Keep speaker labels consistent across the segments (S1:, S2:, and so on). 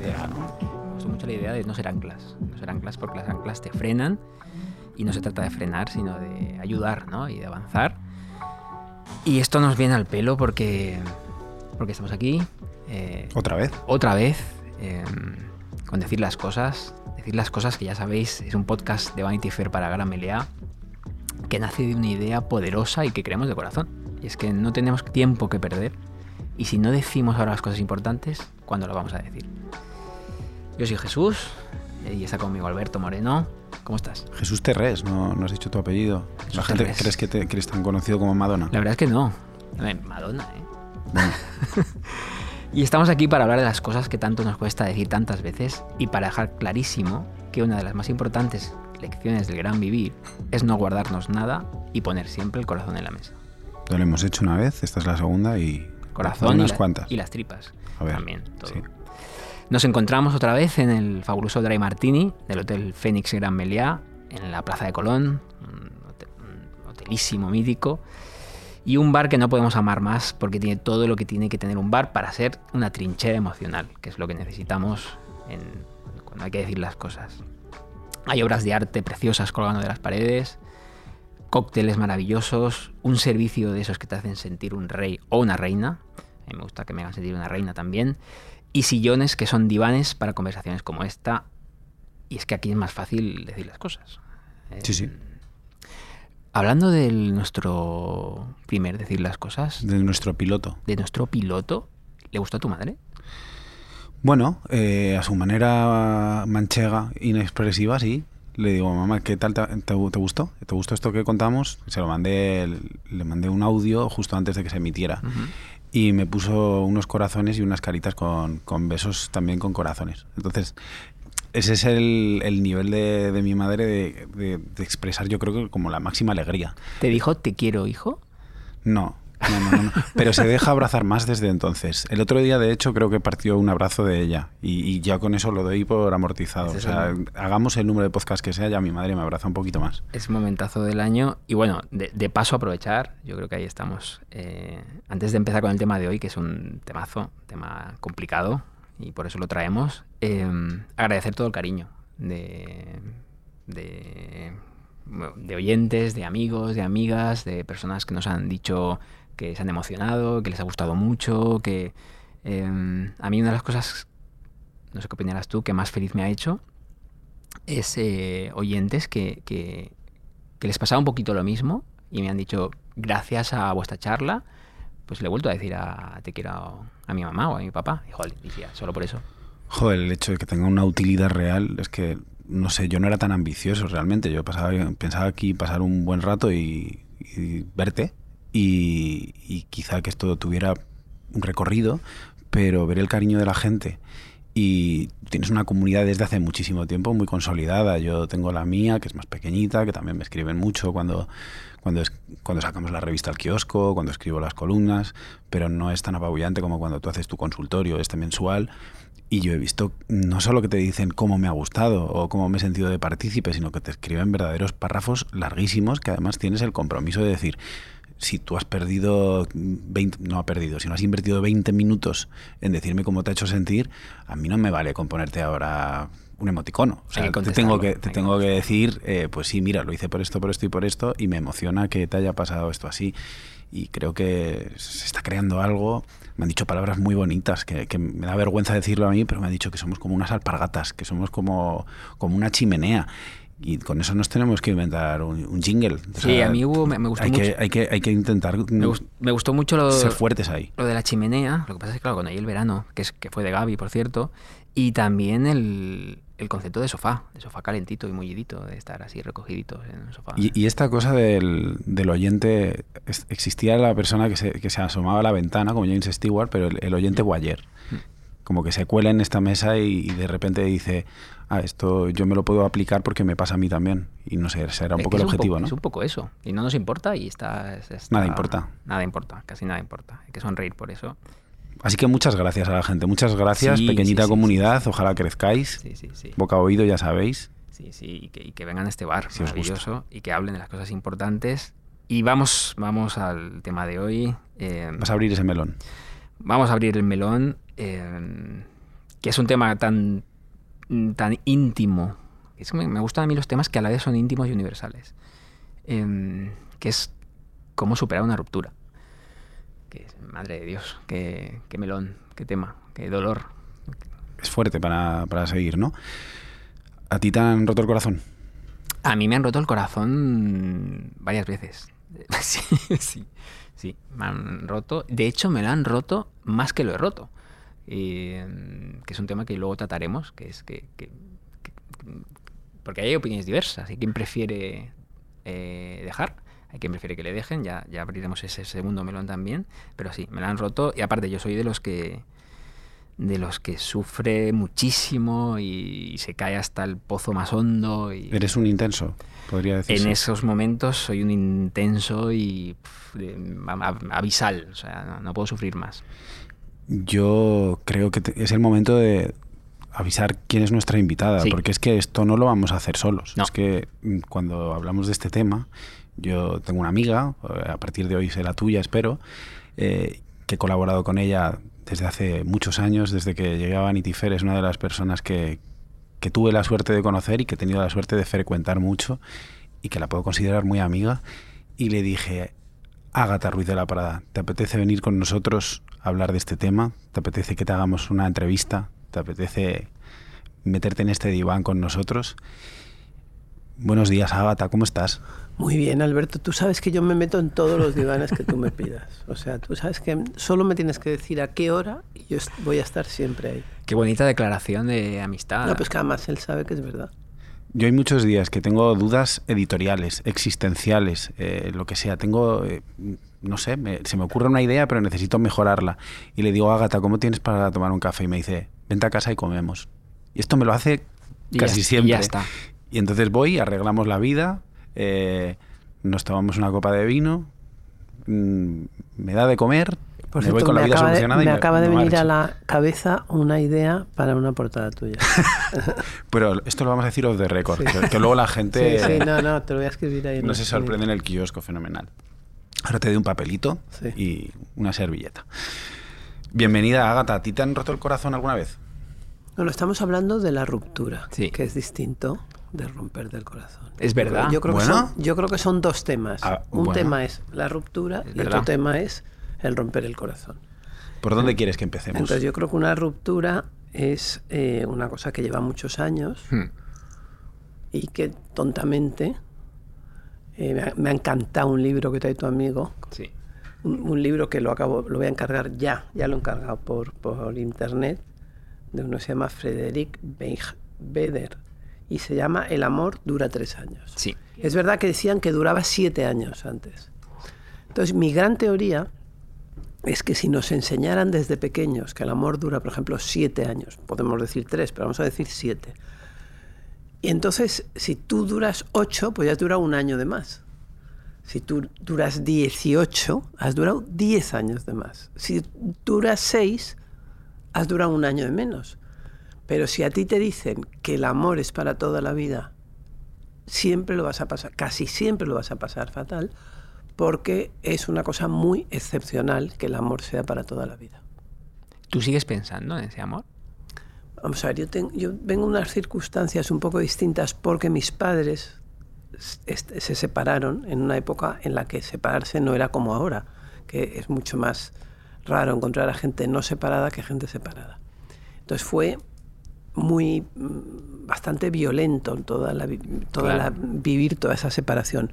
S1: Idea, ¿no? Me gustó mucho la idea de no ser anclas. No ser anclas porque las anclas te frenan y no se trata de frenar, sino de ayudar, ¿no? Y de avanzar. Y esto nos viene al pelo porque, porque estamos aquí. eh,
S2: Otra vez.
S1: otra vez eh, con decir las cosas. Decir las cosas que ya sabéis, es un podcast de Vanity Fair para Gran Melea que nace de una idea poderosa y que creemos de corazón. Y es que no tenemos tiempo que perder. Y si no decimos ahora las cosas importantes, ¿cuándo lo vamos a decir? Yo soy Jesús eh, y está conmigo Alberto Moreno. ¿Cómo estás?
S2: Jesús Terrés, no, no has dicho tu apellido.
S1: Jesús
S2: La gente
S1: Terrés.
S2: crees que, te, que eres tan conocido como Madonna.
S1: La verdad es que no. Madonna, ¿eh?
S2: Bueno,
S1: Y estamos aquí para hablar de las cosas que tanto nos cuesta decir tantas veces y para dejar clarísimo que una de las más importantes lecciones del gran vivir es no guardarnos nada y poner siempre el corazón en la mesa.
S2: lo hemos hecho una vez, esta es la segunda y.
S1: Corazón y,
S2: unas
S1: la-
S2: cuantas.
S1: y las tripas
S2: A ver,
S1: también. todo.
S2: sí.
S1: Nos encontramos otra vez en el fabuloso Dry Martini del Hotel Fénix Gran Meliá, en la Plaza de Colón, un, hotel- un hotelísimo mítico, y un bar que no podemos amar más porque tiene todo lo que tiene que tener un bar para ser una trinchera emocional, que es lo que necesitamos cuando hay que decir las cosas. Hay obras de arte preciosas colgando de las paredes, cócteles maravillosos, un servicio de esos que te hacen sentir un rey o una reina. A mí me gusta que me hagan sentir una reina también. Y sillones que son divanes para conversaciones como esta. Y es que aquí es más fácil decir las cosas.
S2: Sí, sí.
S1: Hablando de nuestro primer decir las cosas,
S2: De nuestro piloto.
S1: de nuestro piloto, ¿le gustó a tu madre?
S2: Bueno, eh, a su manera manchega, inexpresiva, sí. Le digo, mamá, ¿qué tal te, te- te gustó? ¿Te gustó esto que contamos? Se lo mandé, le mandé un audio justo antes de que se emitiera. Y me puso unos corazones y unas caritas con, con besos también con corazones. Entonces, ese es el, el nivel de, de mi madre de, de- de expresar, yo creo que como la máxima alegría.
S1: ¿Te dijo te quiero, hijo?
S2: No, no, no, no. Pero se deja abrazar más desde entonces. El otro día, de hecho, creo que partió un abrazo de ella. Y, y ya con eso lo doy por amortizado. O sea,
S1: el-
S2: hagamos el número de podcast que sea, ya mi madre me abraza un poquito más.
S1: Es momentazo del año. Y bueno, de, de paso aprovechar, yo creo que ahí estamos. eh, antes de empezar con el tema de hoy, que es un temazo, tema complicado, y por eso lo traemos, eh, agradecer todo el cariño de, de, de oyentes, de amigos, de amigas, de personas que nos han dicho que se han emocionado, que les ha gustado mucho, que eh, a mí una de las cosas, no sé qué opinarás tú, que más feliz me ha hecho es eh, oyentes que, que, que les pasaba un poquito lo mismo y me han dicho, gracias a vuestra charla, pues le he vuelto a decir a te quiero a, mi mamá o a mi papá. Y joder, decía, solo por eso.
S2: Joder, el hecho de que tenga una utilidad real es que, no sé, yo no era tan ambicioso realmente. Yo pasaba, pensaba aquí pasar un buen rato y, y verte y, quizá que esto tuviera un recorrido, pero ver el cariño de la gente y tienes una comunidad desde hace muchísimo tiempo muy consolidada. Yo tengo la mía, que es más pequeñita, que también me escriben mucho cuando, cuando, es, cuando sacamos la revista al kiosco, cuando escribo las columnas, pero no es tan apabullante como cuando tú haces tu consultorio este mensual. Y yo he visto no solo que te dicen cómo me ha gustado o cómo me he sentido de partícipe, sino que te escriben verdaderos párrafos larguísimos que además tienes el compromiso de decir, si tú has perdido 20, no ha perdido, si no has invertido 20 minutos en decirme cómo te ha hecho sentir, a mí no me vale con ponerte ahora un emoticono. O sea, te tengo que, te tengo que decir, eh, pues sí, mira, lo hice por esto, por esto y por esto, y me emociona que te haya pasado esto así. Y creo que se está creando algo. Me han dicho palabras muy bonitas, que, que me da vergüenza decirlo a mí, pero me han dicho que somos como unas alpargatas, que somos como, como una chimenea. Y con eso nos tenemos que inventar un, un jingle. O
S1: Sí, a mí hubo, me, me gustó
S2: hay
S1: mucho.
S2: Que, hay, que, hay que intentar
S1: Me, gust- me gustó mucho lo,
S2: ser fuertes ahí.
S1: lo de la chimenea. Lo que pasa es que, claro, con ahí el verano, que, es, que fue de Gaby, por cierto, y también el, el concepto de sofá, de sofá calentito y mullidito, de estar así recogidito en el sofá.
S2: Y, y esta cosa del, del oyente, existía la persona que se, que se asomaba a la ventana, como James Stewart, pero el, el oyente Guayer. Como que se cuela en esta mesa y, y de repente dice, ah, esto yo me lo puedo aplicar porque me pasa a mí también. Y no sé, ese era un
S1: Es
S2: poco el objetivo, ¿no?
S1: Es un poco eso. Y no nos importa y está, es- está-
S2: Nada importa.
S1: Nada importa, casi nada importa. Hay que sonreír por eso.
S2: Así que muchas gracias a la gente, muchas gracias,
S1: Sí,
S2: pequeñita
S1: sí, sí,
S2: comunidad, ojalá crezcáis.
S1: Sí, sí, sí.
S2: Boca a oído, ya sabéis.
S1: Sí, sí, y que, y que vengan a este bar
S2: Si
S1: maravilloso y que hablen de las cosas importantes. Y vamos, vamos al tema de hoy. Eh,
S2: Vas a abrir ese melón.
S1: vamos a abrir el melón. eh, que es un tema tan, tan íntimo. Es que me, me gustan a mí los temas que a la vez son íntimos y universales. Em, que es cómo superar una ruptura. Que, madre de Dios, qué, qué melón, qué tema, qué dolor.
S2: Es fuerte para, para seguir, ¿no? ¿A ti te han roto el corazón?
S1: A mí me han roto el corazón varias veces. Sí, sí, sí, me han roto. De hecho, me lo han roto más que lo he roto. Mm, que es un tema que luego trataremos, que es que, que- que- porque hay opiniones diversas. Hay quien prefiere eh, dejar, hay quien prefiere que le dejen, ya, ya abriremos ese segundo melón también. Pero sí, me lo han roto. Y aparte, yo soy de los que de los que sufre muchísimo y, se cae hasta el pozo más hondo. Y,
S2: Eres un intenso, podría decir.
S1: en esos momentos soy un intenso y pf, de- a- a- abisal, o sea, no, no puedo sufrir más.
S2: Yo creo que te- es el momento de avisar quién es nuestra invitada,
S1: Sí.
S2: porque es que esto no lo vamos a hacer solos.
S1: No.
S2: Es que mm, cuando hablamos de este tema, yo tengo una amiga, eh, a partir de hoy será tuya, espero, eh, que he colaborado con ella desde hace muchos años, desde que llegué a Vanity Fair, es una de las personas que, que tuve la suerte de conocer y que he tenido la suerte de frecuentar mucho y que la puedo considerar muy amiga. Y le dije, Ágata Ruiz de la Parada, ¿te apetece venir con nosotros hablar de este tema? ¿Te apetece que te hagamos una entrevista? ¿Te apetece meterte en este diván con nosotros? Buenos días, Ágata, ¿cómo estás?
S3: Muy bien, Alberto. Tú sabes que yo me meto en todos los divanes que tú me pidas. O sea, tú sabes que solo me tienes que decir a qué hora y yo voy a estar siempre ahí.
S1: Qué bonita declaración de amistad.
S3: No, pues que además él sabe que es verdad.
S2: Yo hay muchos días que tengo dudas editoriales, existenciales, eh, lo que sea. Tengo, eh, no sé, me- se me ocurre una idea, pero necesito mejorarla. Y le digo, Ágata, ¿cómo tienes para tomar un café? Y me dice, vente a casa y comemos. Y esto me lo hace
S1: Y
S2: casi
S1: ya- y
S2: siempre.
S1: ya está.
S2: Y entonces voy, arreglamos la vida, eh, nos tomamos una copa de vino, mm, me da de comer,
S3: Por
S2: me voy con la
S3: me
S2: vida
S3: acaba, de,
S2: solucionada y
S3: me acaba de
S2: me
S3: venir a la cabeza una idea para una portada tuya.
S2: Pero esto lo vamos a decir off the record,
S3: Sí.
S2: que, que luego la gente
S3: sí, no, no, te lo voy a escribir ahí. en
S2: no
S3: el-
S2: se sorprende en el kiosco, fenomenal. Ahora te doy un papelito
S3: Sí.
S2: y una servilleta. Bienvenida, Ágata. ¿A ti te han roto el corazón alguna vez?
S3: Bueno, estamos hablando de la ruptura,
S1: Sí.
S3: que es distinto de romper del corazón.
S1: Es verdad.
S3: Yo creo, que son, yo creo que son dos temas.
S2: Ah,
S3: Un
S2: bueno.
S3: tema es la ruptura
S1: Es
S3: y
S1: verdad.
S3: otro tema es el romper el corazón.
S2: ¿Por dónde quieres que empecemos?
S3: Entonces yo creo que una ruptura es eh, una cosa que lleva muchos años
S1: Hmm.
S3: y que tontamente eh, me, ha, me ha encantado un libro que trae tu amigo,
S1: Sí.
S3: un, un libro que lo acabo, lo voy a encargar ya, ya lo he encargado por, por internet, de uno que se llama Frederick Beder y se llama El amor dura tres años.
S1: Sí.
S3: Es verdad que decían que duraba siete años antes. Entonces, mi gran teoría es que si nos enseñaran desde pequeños que el amor dura, por ejemplo, siete años, podemos decir tres, pero vamos a decir siete. Y entonces, si tú duras ocho, pues ya dura un año de más. Si tú duras 18, has durado 10 años de más. Si duras 6, has durado un año de menos. Pero si a ti te dicen que el amor es para toda la vida, siempre lo vas a pasar, casi siempre lo vas a pasar fatal, porque es una cosa muy excepcional que el amor sea para toda la vida.
S1: ¿Tú sigues pensando en ese amor?
S3: Vamos a ver, yo, ten- yo vengo de unas circunstancias un poco distintas porque mis padres se separaron en una época en la que separarse no era como ahora, que es mucho más raro encontrar a gente no separada que gente separada. Entonces fue muy mm, bastante violento toda la, toda
S1: Claro.
S3: la- vivir toda esa separación.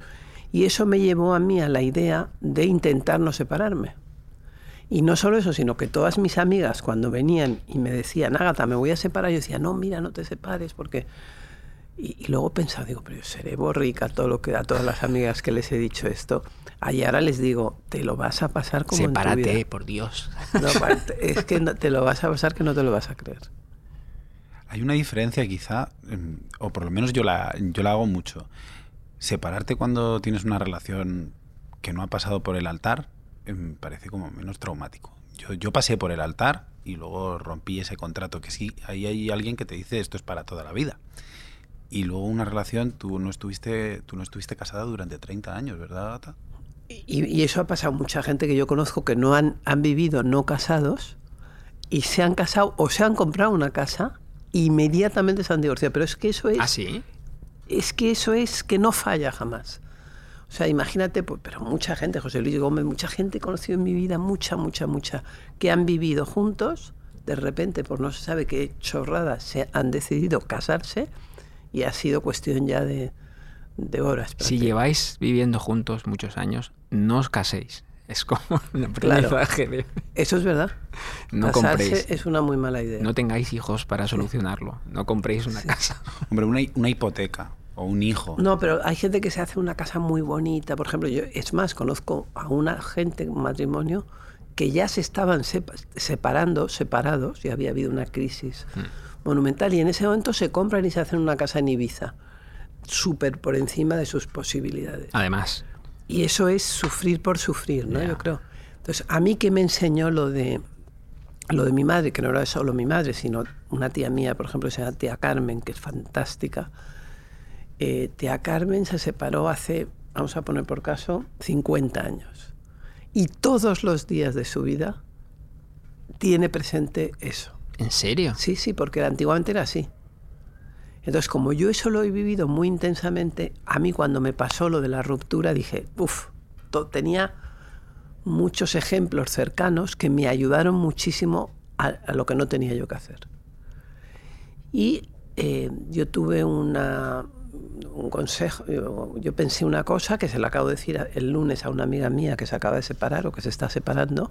S3: Y eso me llevó a mí a la idea de intentar no separarme. Y no solo eso, sino que todas mis amigas cuando venían y me decían, Ágata, me voy a separar, yo decía, no, mira, no te separes, porque... Y, y luego pensaba, digo, pero yo seré borrica todo lo que a todas las amigas que les he dicho esto. Y ahora les digo, te lo vas a pasar como en tu
S1: Sepárate,
S3: vida.
S1: por Dios.
S3: No, es que no- te lo vas a pasar que no te lo vas a creer.
S2: Hay una diferencia quizá, em, o por lo menos yo la, yo la hago mucho. Separarte cuando tienes una relación que no ha pasado por el altar em, parece como menos traumático. Yo, yo pasé por el altar y luego rompí ese contrato, que sí, ahí hay alguien que te dice esto es para toda la vida. Y luego una relación, tú no estuviste, tú no estuviste casada durante 30 años, ¿verdad, Gata?
S3: Y, y eso ha pasado a mucha gente que yo conozco que no han, han vivido no casados y se han casado o se han comprado una casa, inmediatamente se han divorciado. Pero es que eso es.
S1: ¿Ah, sí?
S3: Es que eso es que no falla jamás. O sea, imagínate, pues, pero mucha gente, José Luis Gómez, mucha gente he conocido en mi vida, mucha, mucha, mucha, que han vivido juntos, de repente, por no se sabe qué chorrada, se han decidido casarse y ha sido cuestión ya de, de horas.
S1: Si lleváis viviendo juntos muchos años, no os caséis. Es como un
S3: Claro.
S1: aprendizaje de...
S3: Eso es verdad.
S1: No
S3: Casarse
S1: compréis.
S3: es una muy mala idea.
S1: No tengáis hijos para solucionarlo. No compréis una casa.
S2: Hombre, una, una hipoteca o un hijo.
S3: No, pero hay gente que se hace una casa muy bonita. Por ejemplo, yo, es más, conozco a una gente, un matrimonio, que ya se estaban sepa- separando, separados, y había habido una crisis monumental, y en ese momento se compran y se hacen una casa en Ibiza, súper por encima de sus posibilidades.
S1: Además,
S3: Y eso es sufrir por sufrir, ¿no?
S1: Ya.
S3: Yo creo. Entonces, a mí que me enseñó lo de lo de mi madre, que no era solo mi madre, sino una tía mía, por ejemplo, se llama tía Carmen, que es fantástica. Eh, tía Carmen se separó hace, vamos a poner por caso, 50 años. Y todos los días de su vida tiene presente eso.
S1: ¿en serio?
S3: Sí, sí, porque antiguamente era así. Entonces, como yo eso lo he vivido muy intensamente, a mí cuando me pasó lo de la ruptura dije, uff, tenía muchos ejemplos cercanos que me ayudaron muchísimo a, a lo que no tenía yo que hacer. Y eh, yo tuve una, un consejo, yo, yo pensé una cosa que se la acabo de decir el lunes a una amiga mía que se acaba de separar o que se está separando.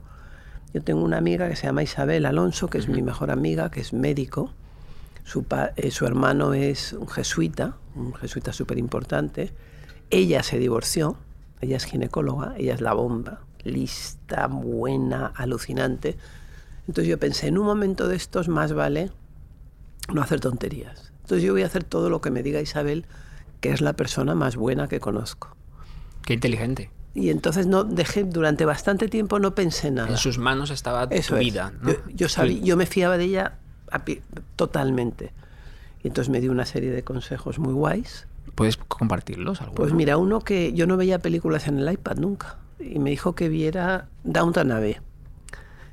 S3: Yo tengo una amiga que se llama Isabel Alonso, que es mi mejor amiga, que es médico. Su, pa- eh, su hermano es un jesuita, un jesuita súper importante. Ella se divorció, ella es ginecóloga, ella es la bomba, lista, buena, alucinante. Entonces yo pensé, en un momento de estos más vale no hacer tonterías. Entonces yo voy a hacer todo lo que me diga Isabel, que es la persona más buena que conozco.
S1: Qué inteligente.
S3: Y entonces no dejé durante bastante tiempo no pensé nada.
S1: En sus manos estaba
S3: Eso
S1: tu vida. ¿no?
S3: Yo, yo sabí- yo me fiaba de ella a totalmente. Y entonces me dio una serie de consejos muy guays.
S1: ¿Puedes compartirlos? alguno?
S3: Pues mira, uno que yo no veía películas en el iPad nunca. Y me dijo que viera Downton Abbey.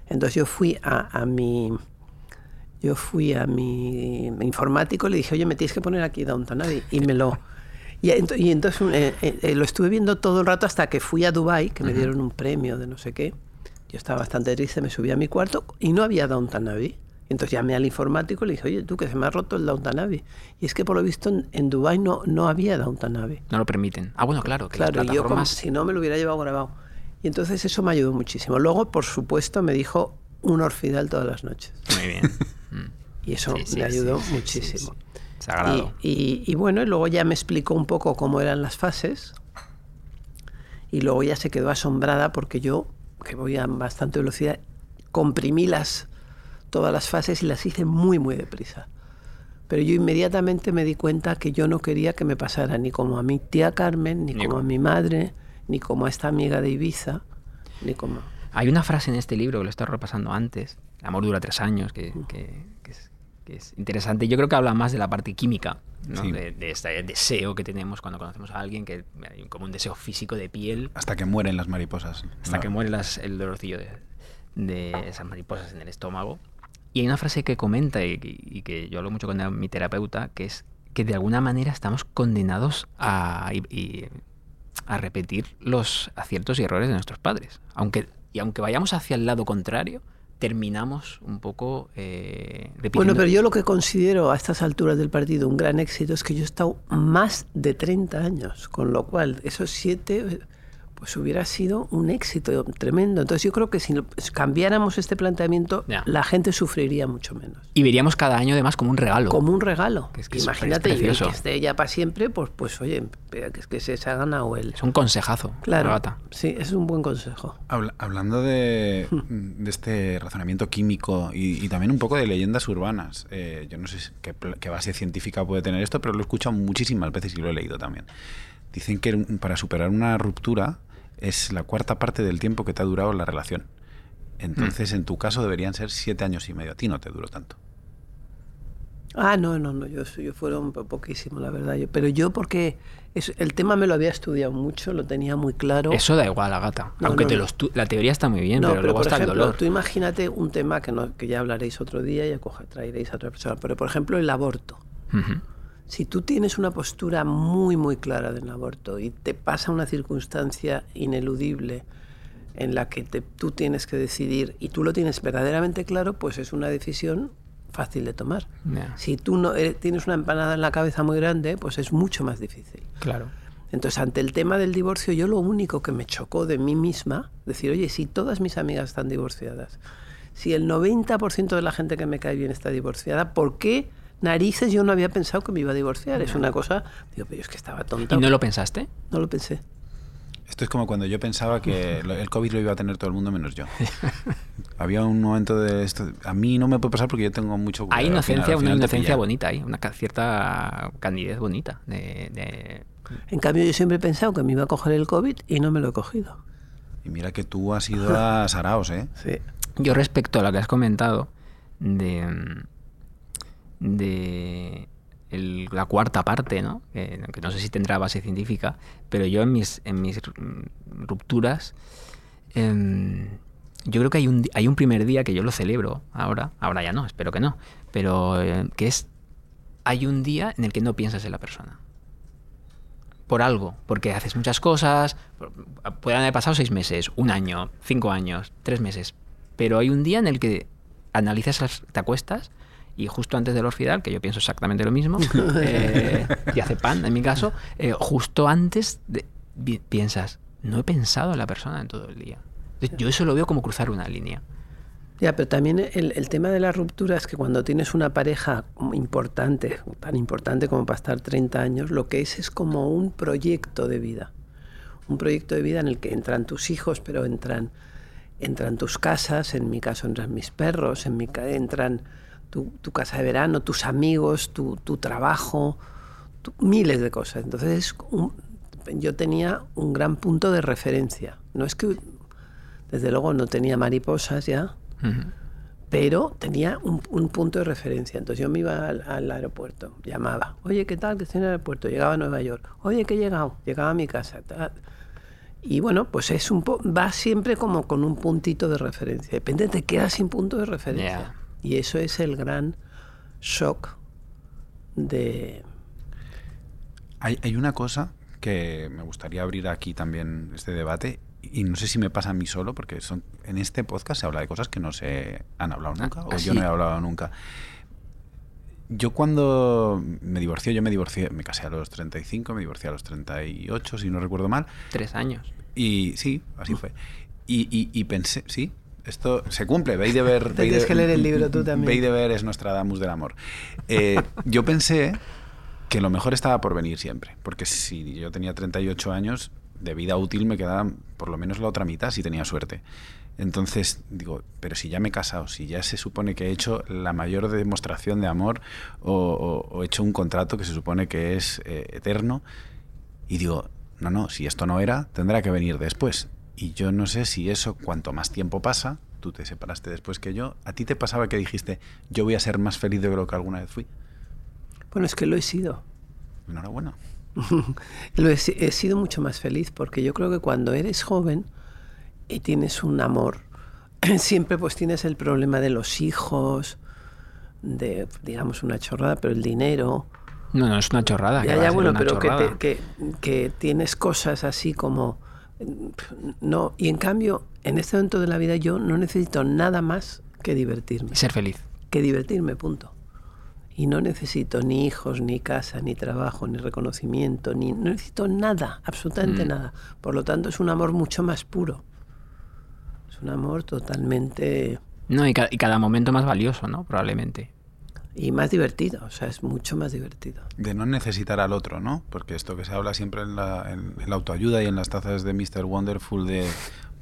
S3: Entonces yo fui a, a mi... Yo fui a mi informático y le dije, oye, me tienes que poner aquí Downton Abbey. Y me lo... Y, ent- y entonces eh, eh, eh, lo estuve viendo todo el rato hasta que fui a Dubai que me dieron un premio de no sé qué. Yo estaba bastante triste, me subí a mi cuarto y no había Downton Abbey. Entonces llamé al informático y le dije, oye, tú que se me ha roto el Downton Abbey. Y es que por lo visto en, en Dubái no, no había Downton Abbey.
S1: No lo permiten. Ah, bueno, claro. Que
S3: Claro,
S1: las
S3: y yo como,
S1: plataformas...
S3: si no me lo hubiera llevado grabado. Y entonces eso me ayudó muchísimo. Luego, por supuesto, me dijo un orfidal todas las noches.
S1: Muy bien. Mm.
S3: Y eso
S1: Sí, sí,
S3: me ayudó
S1: sí,
S3: muchísimo.
S1: Sagrado.
S3: Y, y- y bueno, y luego ya me explicó un poco cómo eran las fases. Y luego ya se quedó asombrada porque yo, que voy a bastante velocidad, comprimí las, todas las fases y las hice muy, muy deprisa. Pero yo inmediatamente me di cuenta que yo no quería que me pasara ni como a mi tía Carmen, ni,
S1: Ni
S3: como a mi madre, ni como a esta amiga de Ibiza, ni como...
S1: Hay una frase en este libro que lo estaba repasando antes, El amor dura tres años, que, que- que es, que es interesante. Yo creo que habla más de la parte química, ¿no?
S2: Sí.
S1: de, de este deseo que tenemos cuando conocemos a alguien, que hay como un deseo físico de piel,
S2: Hasta que mueren las mariposas.
S1: hasta
S2: No.
S1: que muere las- el dolorcillo de, de esas mariposas en el estómago. Y hay una frase que comenta y, y que yo hablo mucho con mi terapeuta, que es que de alguna manera estamos condenados a, y- y a repetir los aciertos y errores de nuestros padres. Aunque, y aunque vayamos hacia el lado contrario, terminamos un poco eh.
S3: Bueno, pero yo lo que considero a estas alturas del partido un gran éxito es que yo he estado más de 30 años, con lo cual esos siete pues hubiera sido un éxito tremendo. Entonces yo creo que si lo- cambiáramos este planteamiento, la gente sufriría mucho menos.
S1: Y veríamos cada año además como un regalo.
S3: Como un regalo.
S1: Que es que es-
S3: Imagínate,
S1: es
S3: y el que esté ya para siempre, pues, pues oye, que es que se, se ha ganado el...
S1: Es un consejazo.
S3: Claro,
S1: Rabata.
S3: sí, es un buen consejo.
S2: Habla- hablando de, de este razonamiento químico y, y también un poco de leyendas urbanas, eh, yo no sé qué, qué base científica puede tener esto, pero lo he escuchado muchísimas veces y lo he leído también. Dicen que para superar una ruptura es la cuarta parte del tiempo que te ha durado la relación. Entonces, en tu caso, deberían ser siete años y medio. A ti no te duró tanto.
S3: Ah, no, no, no, yo, yo fueron po- poquísimo, la verdad. Yo, pero yo porque es- el tema me lo había estudiado mucho, lo tenía muy claro.
S1: Eso da igual, Agata.
S3: No,
S1: Aunque
S3: no,
S1: te
S3: no.
S1: lo estu- la teoría está muy bien,
S3: no,
S1: pero, luego
S3: por
S1: está
S3: ejemplo,
S1: el dolor.
S3: tú imagínate un tema que, no, que ya hablaréis otro día y traeréis a otra persona. Pero, por ejemplo, el aborto.
S1: Ujú.
S3: Si tú tienes una postura muy, muy clara del aborto y te pasa una circunstancia ineludible en la que te- tú tienes que decidir y tú lo tienes verdaderamente claro, pues es una decisión fácil de tomar. Si tú no eres- tienes una empanada en la cabeza muy grande, pues es mucho más difícil.
S1: Claro.
S3: Entonces, ante el tema del divorcio, yo lo único que me chocó de mí misma, decir, oye, si todas mis amigas están divorciadas, si el 90% de la gente que me cae bien está divorciada, ¿por qué narices yo no había pensado que me iba a divorciar? Es una cosa, digo, pero es que estaba tonta.
S1: ¿Y no lo pensaste?
S3: No lo pensé.
S2: Esto es como cuando yo pensaba que el COVID lo iba a tener todo el mundo menos yo. Había un momento de esto. A mí no me puede pasar porque yo tengo mucho cuidado.
S1: Hay inocencia,
S2: final-
S1: una inocencia bonita ahí, una cierta candidez bonita. De, de-
S3: En cambio, yo siempre he pensado que me iba a coger el COVID y no me lo he cogido.
S2: Y mira que tú has ido a Saraos, ¿eh?
S3: Sí.
S1: Yo respecto a lo que has comentado de, de la cuarta parte, ¿no? Que, no sé si tendrá base científica, pero yo en mis, en mis rupturas, em, yo creo que hay un, hay un primer día que yo lo celebro ahora, ahora ya no, espero que no, pero eh, que es, hay un día en el que no piensas en la persona. Por algo, porque haces muchas cosas, por- pueden haber pasado seis meses, un año, cinco años, tres meses, pero hay un día en el que analizas, las- te acuestas y justo antes del orfidal, que yo pienso exactamente lo mismo, eh, y hace pan en mi caso, eh, justo antes de- pi- piensas, no he pensado en la persona en todo el día. Entonces, Yo eso lo veo como cruzar una línea.
S3: Ya, pero también el, el tema de la ruptura es que cuando tienes una pareja importante, tan importante como para estar 30 años, lo que es es como un proyecto de vida. Un proyecto de vida en el que entran tus hijos, pero entran, entran tus casas, en mi caso entran mis perros, en mi entran tu, tu casa de verano, tus amigos, tu, tu trabajo, tu- miles de cosas. Entonces un- yo tenía un gran punto de referencia. No es que, desde luego, no tenía mariposas ya, pero tenía un, un punto de referencia. Entonces yo me iba al, al aeropuerto, llamaba, oye, ¿qué tal? Que estoy en el aeropuerto. Llegaba a Nueva York, oye, que he llegado. Llegaba a mi casa. tal. Y bueno, pues es un po- va siempre como con un puntito de referencia. Depende, te quedas sin punto de referencia. Y eso es el gran shock de...
S2: Hay, hay una cosa que me gustaría abrir aquí también este debate y no sé si me pasa a mí solo porque son en este podcast se habla de cosas que no se han hablado nunca o
S1: ¿ah,
S2: yo no he hablado nunca. Yo cuando me divorcié, yo me divorcié, me casé a los 35, me divorcié a los 38, si no recuerdo mal.
S1: Tres años.
S2: Y sí, así fue. Y, y- y pensé, sí, esto se cumple. Veis de ver.
S3: Te tienes que leer el libro tú también.
S2: Veis de ver es Nostradamus del amor. Eh, yo pensé que lo mejor estaba por venir siempre. Porque si yo tenía 38 años, de vida útil me quedaba por lo menos la otra mitad si tenía suerte. Entonces digo, pero si ya me he casado, si ya se supone que he hecho la mayor demostración de amor o, o- o he hecho un contrato que se supone que es eh, eterno, y digo, no, no, si esto no era, tendrá que venir después. Y yo no sé si eso, cuanto más tiempo pasa, tú te separaste después que yo, ¿a ti te pasaba que dijiste, yo voy a ser más feliz de lo que alguna vez fui?
S3: Bueno, es que lo he sido.
S2: Enhorabuena.
S3: Lo he, he sido mucho más feliz porque yo creo que cuando eres joven y tienes un amor, siempre pues tienes el problema de los hijos, de, digamos, una chorrada, pero el dinero.
S1: No, no, es una chorrada.
S3: Ya, ya, bueno, pero que,
S1: chorrada.
S3: te- que, que tienes cosas así como... No, y en cambio, en este momento de la vida yo no necesito nada más que divertirme.
S1: Ser feliz.
S3: Que divertirme, punto. Y no necesito ni hijos, ni casa, ni trabajo, ni reconocimiento, ni no necesito nada, absolutamente
S1: Mm.
S3: nada. Por lo tanto, es un amor mucho más puro. Es un amor totalmente
S1: No, y, ca- y cada momento más valioso, ¿no? Probablemente.
S3: Y más divertido, o sea, es mucho más divertido.
S2: De no necesitar al otro, ¿no? Porque esto que se habla siempre en la, en- la autoayuda y en las tazas de Mr. Wonderful de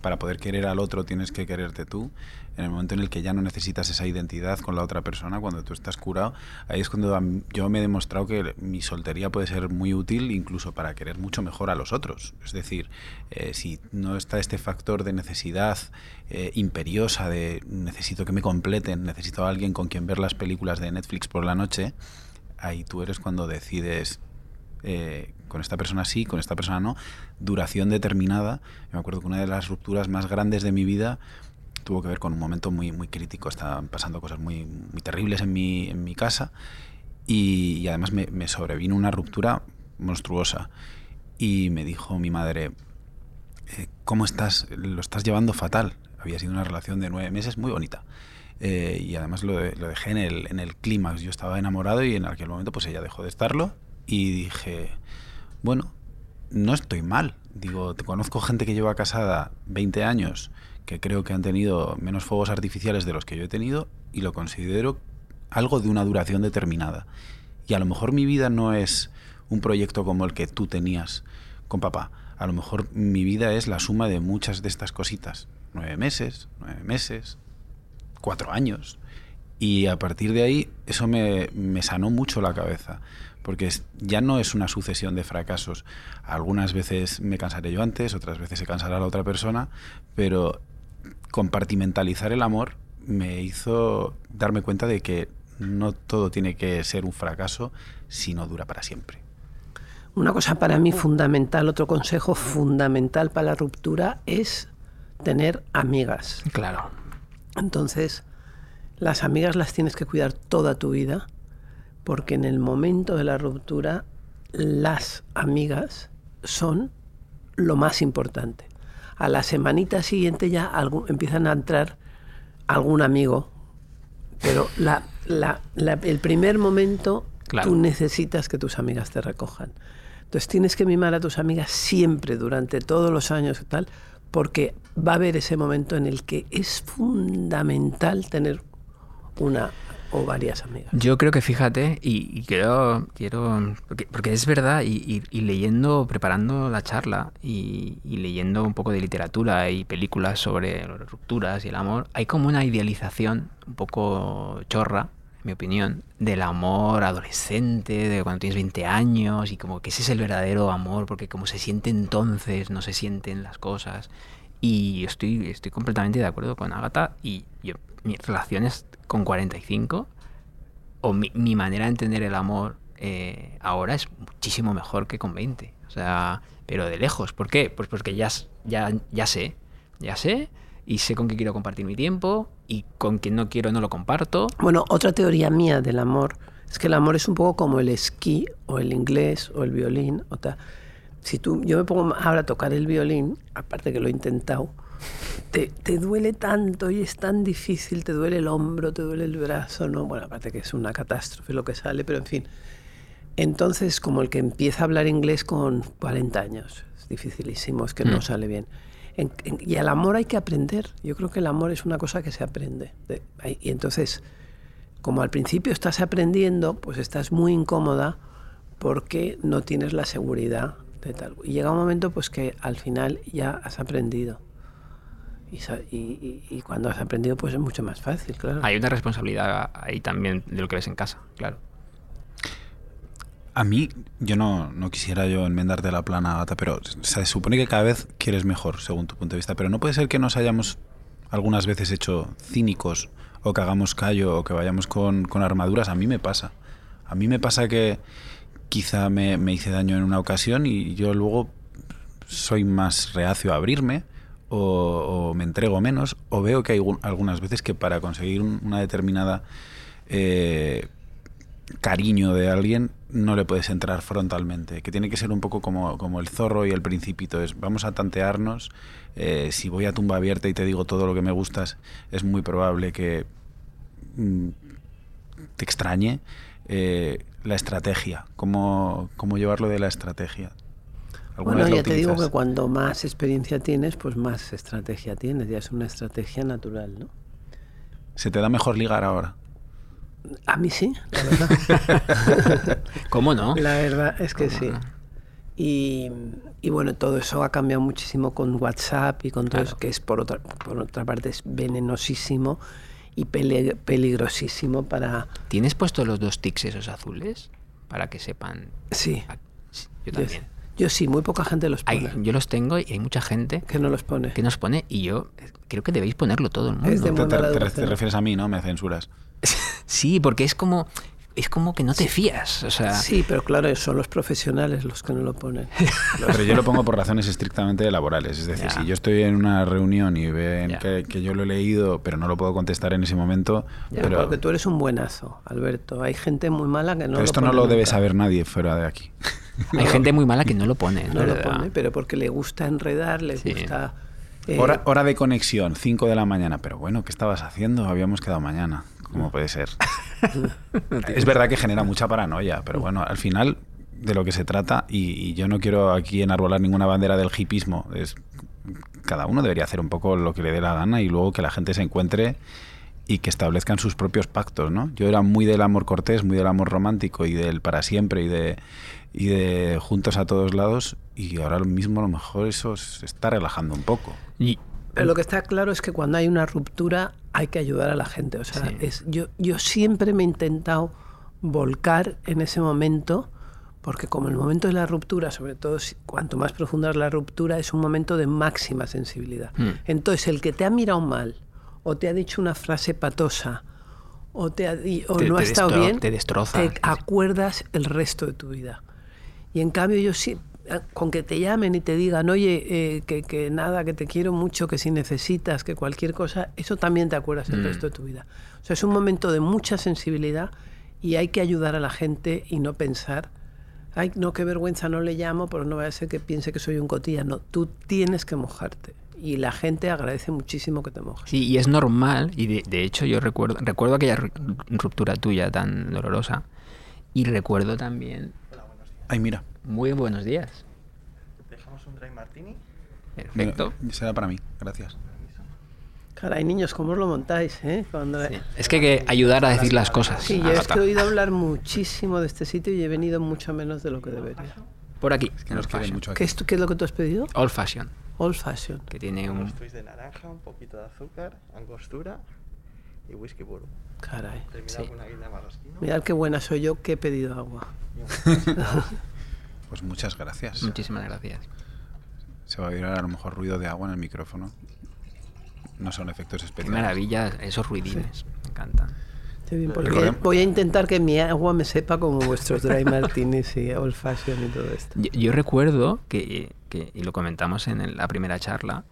S2: para poder querer al otro tienes que quererte tú. En el momento en el que ya no necesitas esa identidad con la otra persona, cuando tú estás curado, ahí es cuando yo me he demostrado que mi soltería puede ser muy útil incluso para querer mucho mejor a los otros. Es decir, eh, si no está este factor de necesidad eh, imperiosa, de necesito que me completen, necesito a alguien con quien ver las películas de Netflix por la noche, ahí tú eres cuando decides eh, con esta persona sí, con esta persona no, duración determinada. me acuerdo que una de las rupturas más grandes de mi vida tuvo que ver con un momento muy, muy crítico. Estaban pasando cosas muy, muy terribles en mi, en mi casa y, además me, sobrevino una ruptura monstruosa. Y me dijo mi madre, eh, ¿cómo estás? Lo estás llevando fatal. Había sido una relación de nueve meses muy bonita. Eh, y además lo, lo, dejé en el, en el clímax. Yo estaba enamorado y en aquel momento pues ella dejó de estarlo y dije, bueno, no estoy mal. Digo, te conozco gente que lleva casada 20 años, que creo que han tenido menos fuegos artificiales de los que yo he tenido y lo considero algo de una duración determinada. Y a lo mejor mi vida no es un proyecto como el que tú tenías con papá. A lo mejor mi vida es la suma de muchas de estas cositas. Nueve meses, nueve meses, cuatro años. Y a partir de ahí eso me, me sanó mucho la cabeza porque ya no es una sucesión de fracasos. Algunas veces me cansaré yo antes, otras veces se cansará la otra persona, pero compartimentalizar el amor me hizo darme cuenta de que no todo tiene que ser un fracaso si no dura para siempre.
S3: Una cosa para mí fundamental, otro consejo fundamental para la ruptura es tener amigas.
S1: Claro.
S3: Entonces, las amigas las tienes que cuidar toda tu vida porque en el momento de la ruptura las amigas son lo más importante. A la semanita siguiente ya empiezan a entrar algún amigo, pero el primer momento tú necesitas que tus amigas te recojan. Entonces tienes que mimar a tus amigas siempre, durante todos los años y tal, porque va a haber ese momento en el que es fundamental tener una o varias amigas.
S1: Yo creo que fíjate, y, quiero, quiero porque, es verdad, y, leyendo, preparando la charla y, leyendo un poco de literatura y películas sobre rupturas y el amor, hay como una idealización un poco chorra, en mi opinión, del amor adolescente, de cuando tienes 20 años, y como que ese es el verdadero amor, porque como se siente entonces, no se sienten las cosas. Y estoy, estoy completamente de acuerdo con Agatha y yo, mis relaciones con 45 o mi, manera de entender el amor eh, ahora es muchísimo mejor que con 20. O sea, pero de lejos. ¿Por qué? Pues porque ya, ya, ya sé, ya sé y sé con qué quiero compartir mi tiempo y con quien no quiero no lo comparto.
S3: Bueno, otra teoría mía del amor es que el amor es un poco como el esquí o el inglés o el violín. O si tú, yo me pongo ahora a tocar el violín, aparte que lo he intentado, te, te, duele tanto y es tan difícil, te duele el hombro, te duele el brazo, ¿no? Bueno, aparte que es una catástrofe lo que sale, pero en fin. Entonces, como el que empieza a hablar inglés con 40 años, es dificilísimo, es que no mm. sale bien. y al amor hay que aprender. Yo creo que el amor es una cosa que se aprende. y entonces, como al principio estás aprendiendo, pues estás muy incómoda porque no tienes la seguridad de tal. Y llega un momento pues que al final ya has aprendido. Y, cuando has aprendido, pues es mucho más fácil, claro.
S1: Hay una responsabilidad ahí también de lo que ves en casa, claro.
S2: A mí, yo no, no quisiera yo enmendarte la plana, Gata, pero se supone que cada vez quieres mejor, según tu punto de vista. Pero no puede ser que nos hayamos algunas veces hecho cínicos o que hagamos callo o que vayamos con, con armaduras. A mí me pasa. A mí me pasa que quizá me, me hice daño en una ocasión y yo luego soy más reacio a abrirme o, me entrego menos, o veo que hay algunas veces que para conseguir una determinada eh, cariño de alguien no le puedes entrar frontalmente, que tiene que ser un poco como, como el zorro y el principito, es vamos a tantearnos, eh, si voy a tumba abierta y te digo todo lo que me gustas, es muy probable que mm, te extrañe. Eh, la estrategia, cómo, cómo llevarlo de la estrategia.
S3: Bueno, ya te digo que cuando más experiencia tienes, pues más estrategia tienes. Ya es una estrategia natural, ¿no?
S2: ¿Se te da mejor ligar ahora?
S3: A mí sí, la verdad.
S1: ¿Cómo no?
S3: La verdad es que sí. Y, y bueno, todo eso ha cambiado muchísimo con WhatsApp y con todo
S1: Claro.
S3: eso, que es por otra, por otra parte es venenosísimo y pele- peligrosísimo para...
S1: ¿Tienes puesto los dos tics esos azules? Para que sepan.
S3: Sí,
S1: yo, también.
S3: Yo sí, muy poca gente los
S1: Hay-
S3: pone.
S1: yo los tengo y hay mucha gente
S3: que no los pone.
S1: que nos pone y yo creo que debéis ponerlo todo el mundo.
S3: Es de
S2: Te, refieres a mí, ¿no? Me censuras.
S1: Sí, porque es como es como que no te fías, o sea,
S3: Sí, pero claro, son los profesionales los que no lo ponen.
S2: Pero yo lo pongo por razones estrictamente laborales. Es decir,
S1: Ya.
S2: si yo estoy en una reunión y ven que, que yo lo he leído, pero no lo puedo contestar en ese momento,
S3: Ya,
S2: pero,
S3: porque tú eres un buenazo, Alberto. Hay gente muy mala que no
S2: pero
S3: lo
S2: esto no lo debe saber nadie fuera de aquí.
S1: Hay gente muy mala que no lo pone,
S3: No
S1: es
S3: lo
S1: verdad.
S3: pone, pero porque le gusta enredar, le
S1: Sí.
S3: gusta... eh,
S2: Hora, hora de conexión, 5 de la mañana. Pero bueno, ¿qué estabas haciendo? Habíamos quedado mañana. ¿Cómo puede ser? es verdad que genera mucha paranoia, pero bueno, al final de lo que se trata, y, y yo no quiero aquí enarbolar ninguna bandera del hipismo, es cada uno debería hacer un poco lo que le dé la gana y luego que la gente se encuentre y que establezcan sus propios pactos, ¿no? Yo era muy del amor cortés, muy del amor romántico y del para siempre y de y de juntos a todos lados y ahora mismo a lo mejor eso se está relajando un poco.
S1: Y
S3: Pero lo que está claro es que cuando hay una ruptura hay que ayudar a la gente. O sea,
S1: Sí.
S3: es, yo, yo siempre me he intentado volcar en ese momento, porque como el momento de la ruptura, sobre todo si- cuanto más profunda es la ruptura, es un momento de máxima sensibilidad.
S1: Mm.
S3: Entonces, el que te ha mirado mal, o te ha dicho una frase patosa, o, te ha o
S1: Te-
S3: no ha
S1: te
S3: estado
S1: destro-
S3: bien,
S1: te destroza.
S3: te acuerdas el resto de tu vida. Y en cambio yo sí, eh, con que te llamen y te digan, oye, eh, que, que nada, que te quiero mucho, que si necesitas, que cualquier cosa, eso también te acuerdas el
S1: Mm.
S3: resto de tu vida. O sea, es un momento de mucha sensibilidad y hay que ayudar a la gente y no pensar, ay, no, qué vergüenza, no le llamo, pero no vaya a ser que piense que soy un cotilla. No, tú tienes que mojarte. Y la gente agradece muchísimo que te mojes.
S1: Sí, y es normal, y de, de hecho yo recuerdo, recuerdo aquella ru- ruptura tuya tan dolorosa, y recuerdo también,
S2: Ay, mira.
S1: muy buenos días,
S4: Dejamos un dry martini.
S1: perfecto.
S2: Mira, será para mí, gracias.
S3: Caray, niños, ¿cómo os lo montáis? Eh? Cuando-
S1: Sí. Es que hay que ayudar a decir las cosas.
S3: Sí, yo es que he oído hablar muchísimo de este sitio y he venido mucho menos de lo que debería.
S1: Por aquí,
S2: Que nos mucho aquí.
S3: ¿Qué es, tu- qué es lo que tú has pedido?
S1: Old fashion,
S3: Old fashion.
S1: que tiene un...
S4: De naranja, un poquito de azúcar, angostura y whisky puro.
S3: Caray.
S1: Sí.
S4: con una guinda marrasquino.
S3: Mirad qué buena soy yo que he pedido agua.
S2: Pues muchas gracias.
S1: Muchísimas gracias.
S2: Se va a oír a lo mejor ruido de agua en el micrófono. No son efectos
S1: Qué
S2: especiales.
S1: maravilla esos ruidines, me encantan.
S3: Qué bien, porque voy a intentar que mi agua me sepa como vuestros dry martinis y old fashion y todo esto.
S1: Yo, yo recuerdo que, que- y lo comentamos en el- la primera charla,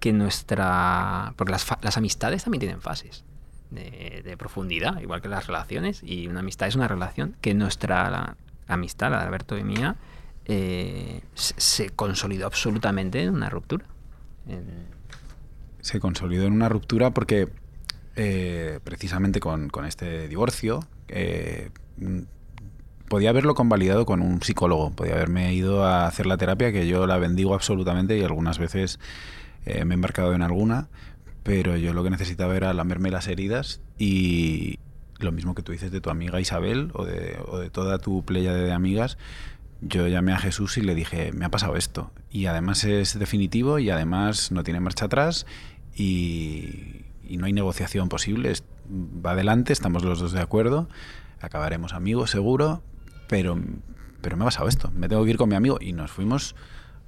S1: que nuestra... Porque las, fa- las amistades también tienen fases de, de profundidad, igual que las relaciones, y una amistad es una relación, que nuestra la- amistad, la de Alberto y mía, eh, se, consolidó absolutamente en una ruptura.
S2: Se consolidó en una ruptura porque eh, precisamente con, con este divorcio eh, podía haberlo convalidado con un psicólogo, podía haberme ido a hacer la terapia que yo la bendigo absolutamente y algunas veces me he embarcado en alguna, pero yo lo que necesitaba era lamerme las heridas y lo mismo que tú dices de tu amiga Isabel o de, toda tu playa de amigas, yo llamé a Jesús y le dije, me ha pasado esto. Y además es definitivo y además no tiene marcha atrás y, y no hay negociación posible. Va adelante, estamos los dos de acuerdo, acabaremos amigos seguro, pero, pero me ha pasado esto. Me tengo que ir con mi amigo y nos fuimos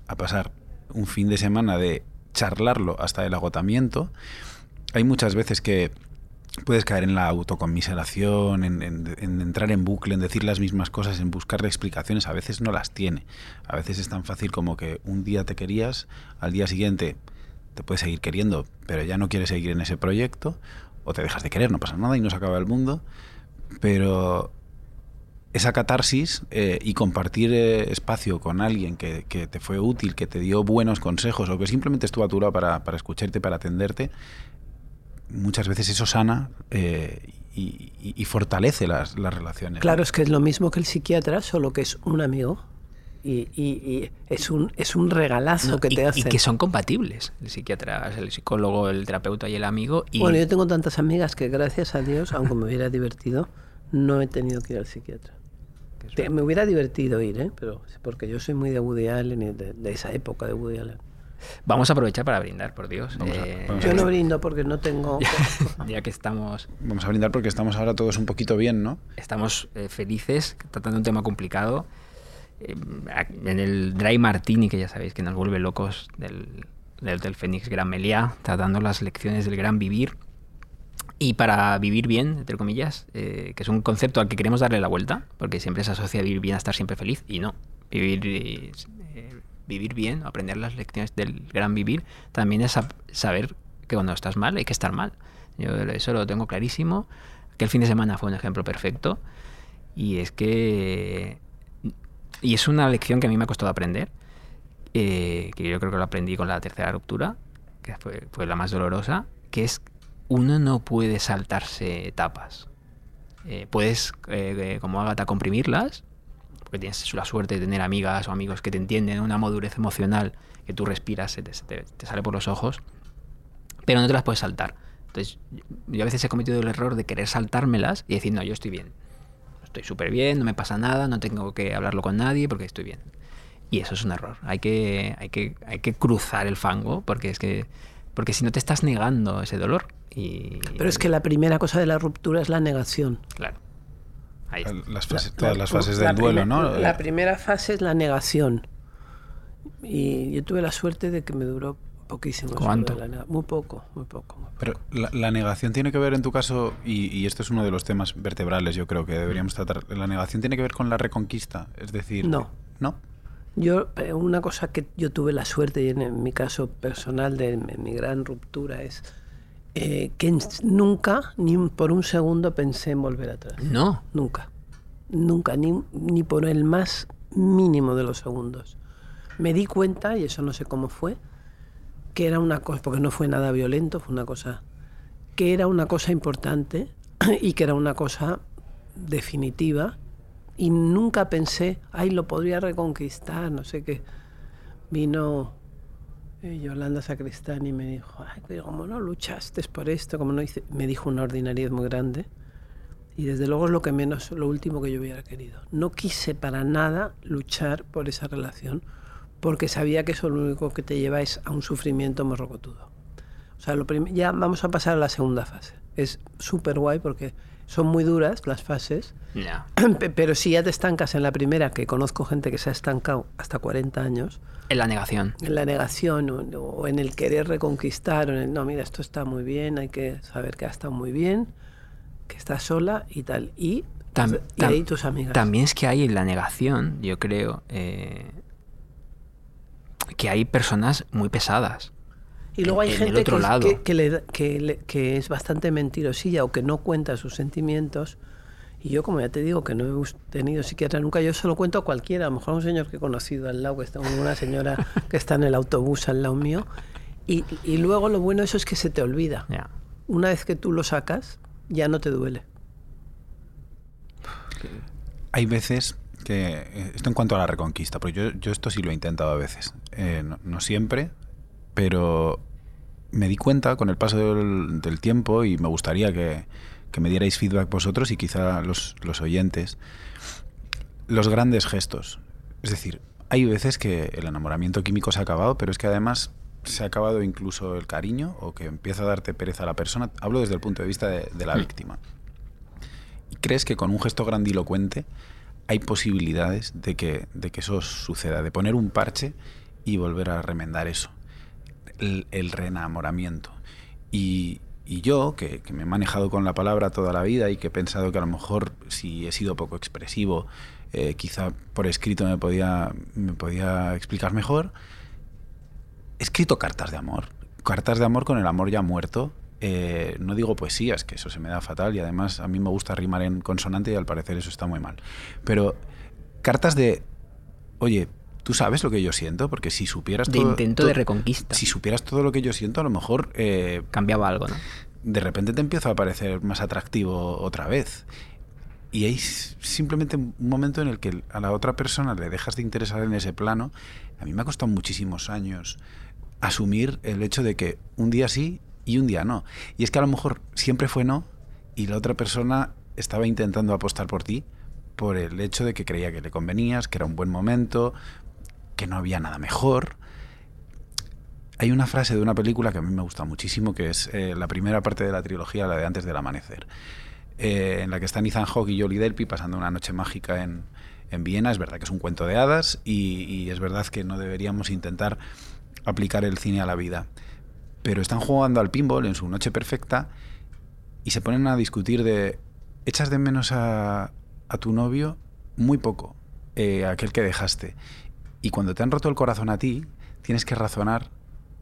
S2: a pasar un fin de semana de charlarlo hasta el agotamiento. Hay muchas veces que puedes caer en la en- en entrar en bucle, en decir las mismas cosas, en buscarle explicaciones. A veces no las tiene. A veces es tan fácil como que un día te querías, al día siguiente te puedes seguir queriendo, pero ya no quieres seguir en ese proyecto, o te dejas de querer, no pasa nada y no se acaba el mundo. Pero esa catarsis eh, y compartir eh, espacio con alguien que, que te fue útil, que te dio buenos consejos o que simplemente estuvo a tu lado para, para escucharte, para atenderte, muchas veces eso sana eh, y, y- y fortalece las, las relaciones.
S3: Claro, es que es lo mismo que el psiquiatra, solo que es un amigo. Y, y- y es, un, es un regalazo
S1: No,
S3: que
S1: y,
S3: te
S1: y
S3: hace.
S1: que son compatibles, el psiquiatra, el psicólogo, el terapeuta y el amigo. Y
S3: Bueno, yo tengo tantas amigas que gracias a Dios, aunque me hubiera divertido, no he tenido que ir al psiquiatra. Te- me hubiera divertido ir, ¿eh? Pero porque yo soy muy de Woody Allen y de, de esa época de Woody Allen.
S1: Vamos a aprovechar para brindar, por Dios.
S2: Vamos a-
S1: Eh,
S2: vamos
S3: Yo no brindo porque no tengo...
S1: ya que estamos,
S2: Vamos a brindar porque estamos ahora todos un poquito bien, ¿no?
S1: estamos eh, felices tratando un tema complicado. Eh, en el Dry Martini, que ya sabéis que nos vuelve locos del, del Hotel Fénix Gran Meliá, tratando las lecciones del gran vivir. Y para vivir bien, entre comillas, eh, que es un concepto al que queremos darle la vuelta, porque siempre se asocia a vivir bien a estar siempre feliz, y no. Vivir, eh, vivir bien, aprender las lecciones del gran vivir, también es sab- saber que cuando estás mal hay que estar mal. Yo eso lo tengo clarísimo. Que el fin de semana fue un ejemplo perfecto. Y es que. Y es una lección que a mí me ha costado aprender. eh, que yo creo que lo aprendí con la tercera ruptura, que fue, fue la más dolorosa, que es uno no puede saltarse etapas. Eh, puedes, eh, como Agatha, comprimirlas, porque tienes la suerte de tener amigas o amigos que te entienden, una madurez emocional que tú respiras, se te, sale por los ojos, pero no te las puedes saltar. Entonces, yo- yo a veces he cometido el error de querer saltármelas y decir, no, yo estoy bien. Estoy súper bien, no me pasa nada, no tengo que hablarlo con nadie porque estoy bien. Y eso es un error. Hay que, hay que, hay que cruzar el fango porque es que porque si no te estás negando ese dolor y
S3: Pero es que la primera cosa de la ruptura es la negación.
S1: claro. Ahí está.
S2: Las fases-
S3: La-
S2: todas
S3: la-
S2: las fases
S3: la
S2: del duelo, ¿no?
S3: La primera fase es la negación. Y yo tuve la suerte de que me duró poquísimo.
S1: ¿Cuánto?
S3: Muy poco, muy poco. muy poco.
S2: Pero la, la negación tiene que ver en tu caso, y, y esto es uno de los temas vertebrales, yo creo que deberíamos tratar. La negación tiene que ver con la reconquista, es decir,
S3: No.
S2: ¿no?
S3: Yo, eh, una cosa que yo tuve la suerte, y en, en mi caso personal, de en mi gran ruptura, es eh, que nunca, ni por un segundo, pensé en volver atrás.
S1: No.
S3: Nunca. Nunca, ni, ni por el más mínimo de los segundos. Me di cuenta, y eso no sé cómo fue, que era una cosa, porque no fue nada violento, fue una cosa, que era una cosa importante y que era una cosa definitiva. Y nunca pensé, ay, lo podría reconquistar, no sé qué. Vino eh, Yolanda Sacristán y me dijo, ay, pero como no luchaste por esto, como no hice, me dijo una ordinariedad muy grande. Y desde luego es lo que menos, lo último que yo hubiera querido. No quise para nada luchar por esa relación, porque sabía que eso lo único que te lleva es a un sufrimiento morrocotudo. O sea, lo ya vamos a pasar a la segunda fase. Es súper guay porque son muy duras las fases,
S1: No.
S3: pero si ya te estancas en la primera, que conozco gente que se ha estancado hasta 40 años,
S1: En la negación.
S3: en la negación o, o en el querer reconquistar, o en el, no, mira, esto está muy bien, hay que saber que ha estado muy bien, que estás sola y tal. Y,
S1: Tam-
S3: y
S1: tam-
S3: ahí tus amigas.
S1: También es que hay en la negación, yo creo, eh, que hay personas muy pesadas.
S3: Y luego hay gente
S1: otro
S3: que,
S1: lado.
S3: que, que le da- que le- que es bastante mentirosilla o que no cuenta sus sentimientos. Y yo, como ya te digo, que no he tenido psiquiatra nunca, yo se lo cuento a cualquiera, a lo mejor a un señor que he conocido al lado, que está una señora que está en el autobús al lado mío. Y, y luego lo bueno de eso es que se te olvida. Una vez que tú lo sacas, ya no te duele.
S2: Hay veces que, eh, esto en cuanto a la reconquista, porque yo, yo esto sí lo he intentado a veces, Eh, no, no siempre, pero me di cuenta con el paso del, del tiempo y me gustaría que, que me dierais feedback vosotros y quizá los, los oyentes, los grandes gestos. Es decir, hay veces que el enamoramiento químico se ha acabado, pero es que además se ha acabado incluso el cariño o que empieza a darte pereza a la persona. Hablo desde el punto de vista de, de la víctima. ¿Y crees que con un gesto grandilocuente hay posibilidades de que, de que eso suceda, de poner un parche y volver a remendar eso? El, el reenamoramiento. Y, yo, que, que me he manejado con la palabra toda la vida y que he pensado que a lo mejor si he sido poco expresivo, eh, quizá por escrito me podía, me podía explicar mejor, he escrito cartas de amor. Cartas de amor con el amor ya muerto. Eh, no digo poesías, que eso se me da fatal y además a mí me gusta rimar en consonante y al parecer eso está muy mal. Pero cartas de, oye, tú sabes lo que yo siento, porque si supieras
S1: De
S2: todo,
S1: intento
S2: to-
S1: de reconquista.
S2: Si supieras todo lo que yo siento, a lo mejor eh,
S1: Cambiaba algo, ¿no?
S2: de repente te empiezo a parecer más atractivo otra vez. Y hay simplemente un momento en el que a la otra persona le dejas de interesar en ese plano. A mí me ha costado muchísimos años asumir el hecho de que un día sí y un día no. Y es que a lo mejor siempre fue no y la otra persona estaba intentando apostar por ti, por el hecho de que creía que le convenías, que era un buen momento, que no había nada mejor. Hay una frase de una película que a mí me gusta muchísimo, que es eh, la primera parte de la trilogía, la de Antes del Amanecer, eh, en la que están Ethan Hawke y Jolie Delpy pasando una noche mágica en, en Viena. Es verdad que es un cuento de hadas y, es verdad que no deberíamos intentar aplicar el cine a la vida. Pero están jugando al pinball en su noche perfecta y se ponen a discutir de, ¿echas de menos a, a tu novio? Muy poco, eh, aquel que dejaste. Y cuando te han roto el corazón a ti, tienes que razonar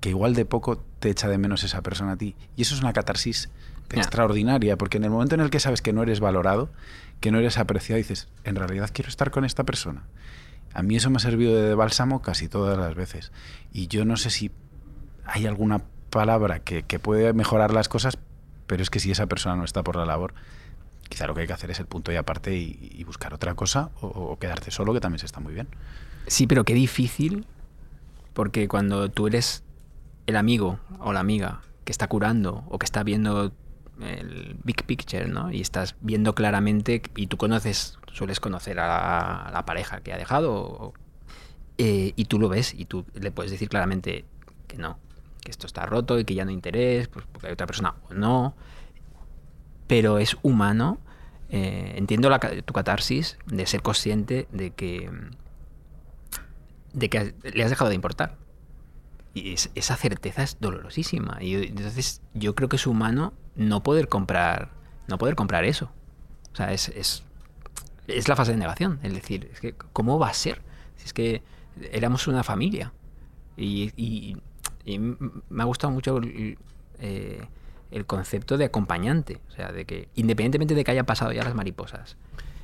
S2: que igual de poco te echa de menos esa persona a ti. Y eso es una catarsis extraordinaria, porque en el momento en el que sabes que no eres valorado, que no eres apreciado, dices, en realidad quiero estar con esta persona. A mí eso me ha servido de bálsamo casi todas las veces. Y yo no sé si hay alguna palabra que, que puede mejorar las cosas, pero es que si esa persona no está por la labor, quizá lo que hay que hacer es el punto y aparte y, y buscar otra cosa o, o quedarte solo, que también se está muy bien.
S1: Sí, pero qué difícil, porque cuando tú eres el amigo o la amiga que está curando o que está viendo el big picture, ¿no? Y estás viendo claramente y tú conoces, sueles conocer a la, pareja que ha dejado eh, y tú lo ves y tú le puedes decir claramente que no, que esto está roto y que ya no hay interés, pues porque hay otra persona o no, pero es humano. eh, entiendo la tu catarsis de ser consciente de que de que le has dejado de importar. Y es- esa certeza es dolorosísima. Y entonces yo creo que es humano no poder comprar, no poder comprar eso. O sea, es, es, es la fase de negación. Es decir, es que, ¿cómo va a ser? Si es que éramos una familia. Y, y- y m- me ha gustado mucho el, eh, el concepto de acompañante. O sea, de que independientemente de que haya pasado ya las mariposas.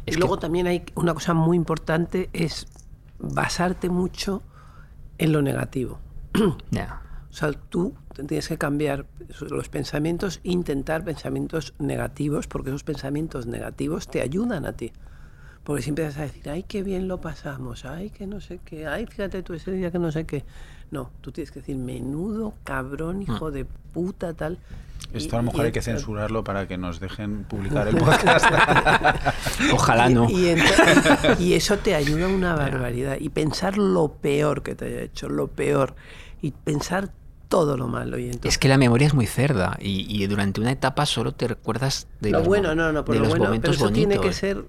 S3: Y luego
S1: que-
S3: también hay una cosa muy importante, es basarte mucho en lo negativo. O sea, tú tienes que cambiar los pensamientos, intentar pensamientos negativos, porque esos pensamientos negativos te ayudan a ti. Porque si empiezas a decir, ay, qué bien lo pasamos, ay, que no sé qué, ay, fíjate tú ese día que no sé qué. No, tú tienes que decir, menudo cabrón, hijo de puta, tal.
S2: Esto a lo mejor hay que censurarlo para que nos dejen publicar el podcast.
S1: Ojalá
S3: y,
S1: no.
S3: Y, eso te ayuda una barbaridad. Y pensar lo peor que te haya hecho, lo peor. Y pensar todo lo malo. Y entonces,
S1: Es que la memoria es muy cerda y, y durante una etapa solo te recuerdas de
S3: lo
S1: los,
S3: bueno, no, no, por
S1: de
S3: lo
S1: los
S3: bueno. Pero
S1: momentos
S3: eso
S1: bonitos.
S3: tiene que ser.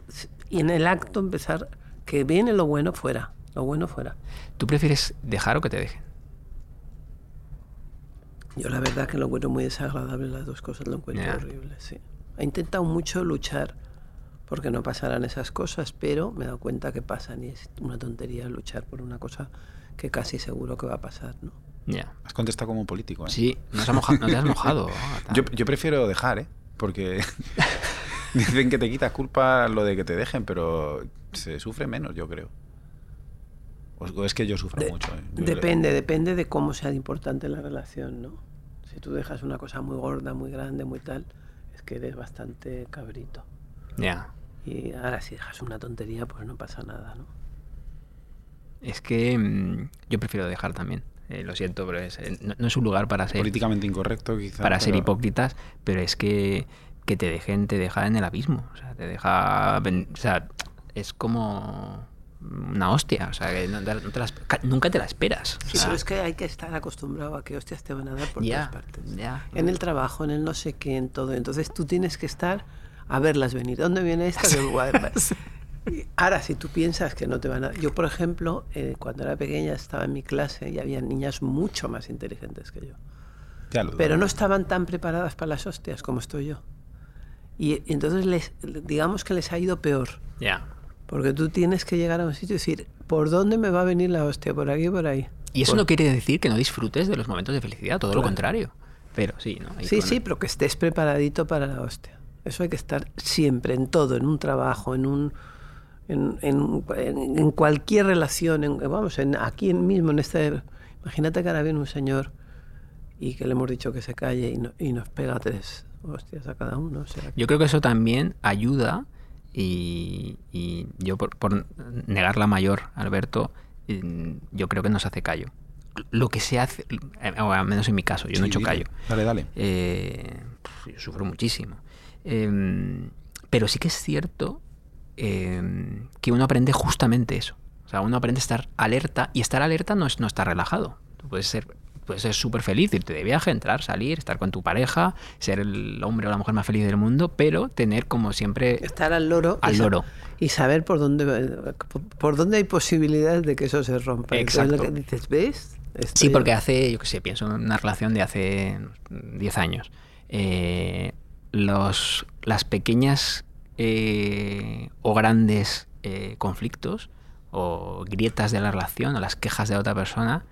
S3: Y en el acto empezar, que viene lo bueno fuera. Lo bueno fuera.
S1: ¿Tú prefieres dejar o que te dejen?
S3: Yo la verdad que lo encuentro muy desagradable, las dos cosas lo encuentro horrible, sí. He intentado mucho luchar porque no pasaran esas cosas, pero me he dado cuenta que pasan y es una tontería luchar por una cosa que casi seguro que va a pasar, ¿no?
S1: Ya.
S2: Has contestado como un político, ¿eh?
S1: Sí, no, has moja- no te has mojado. Ah.
S2: Yo, yo prefiero dejar, ¿eh? Porque dicen que te quita culpa lo de que te dejen, pero se sufre menos, yo creo. O es que yo sufro
S3: De-
S2: mucho. ¿eh? Yo-
S3: depende, depende de cómo sea de importante la relación, ¿no? Si tú dejas una cosa muy gorda, muy grande, muy tal, es que eres bastante cabrito.
S1: Ya.
S3: Y ahora si dejas una tontería, pues no pasa nada, ¿no?
S1: Es que mm, yo prefiero dejar también. Eh, lo siento, pero es, eh, no, no es un lugar para ser,
S2: Políticamente incorrecto, quizá.
S1: para ser hipócritas, pero es que que te dejen, te deja en el abismo. O sea, te deja. O sea, es como una hostia. O sea, que no no te la nunca te la esperas. O
S3: Sí,
S1: sea,
S3: pero es que hay que estar acostumbrado a que hostias te van a dar por todas partes.
S1: ya.
S3: En el trabajo, en el no sé qué, en todo. Entonces tú tienes que estar a verlas venir. ¿Dónde viene esta? Ahora, si tú piensas que no te van a... Yo, por ejemplo, eh, cuando era pequeña estaba en mi clase y había niñas mucho más inteligentes que yo. Pero no estaban tan preparadas para las hostias como estoy yo. Y entonces les, digamos que les ha ido peor.
S1: Ya.
S3: Porque tú tienes que llegar a un sitio y decir, ¿por dónde me va a venir la hostia? ¿Por aquí por ahí?
S1: Y eso no quiere decir que no disfrutes de los momentos de felicidad, todo lo contrario. Pero sí, ¿no? Ahí
S3: Sí,
S1: con-
S3: sí, pero que estés preparadito para la hostia. Eso hay que estar siempre, en todo, en un trabajo, en un en, en- en- cualquier relación, en- vamos, en, aquí mismo en este... Imagínate que ahora viene un señor y que le hemos dicho que se calle y, no- y nos pega tres hostias a cada uno. o sea, que-
S1: Yo creo que eso también ayuda y, y yo por, por negar la mayor, Alberto, yo creo que nos hace callo. Lo que se hace, eh, o al menos en mi caso, yo no he hecho callo.
S2: Dale, dale.
S1: Eh, yo sufro muchísimo. Em, pero sí que es cierto eh, que uno aprende justamente eso. O sea, uno aprende a estar alerta y estar alerta no es no estar relajado. Tú puedes ser puedes ser súper feliz, irte de viaje, entrar, salir, estar con tu pareja, ser el hombre o la mujer más feliz del mundo, pero tener como siempre
S3: Estar al loro.
S1: al
S3: y
S1: loro.
S3: Y saber por dónde, por dónde hay posibilidades de que eso se rompa. Entonces,
S1: Exacto.
S3: lo que dices, ¿ves?
S1: Sí, porque hace, yo qué sé, pienso en una relación de hace 10 años. Eh, los, las pequeñas eh, o grandes eh, conflictos o grietas de la relación o las quejas de la otra persona,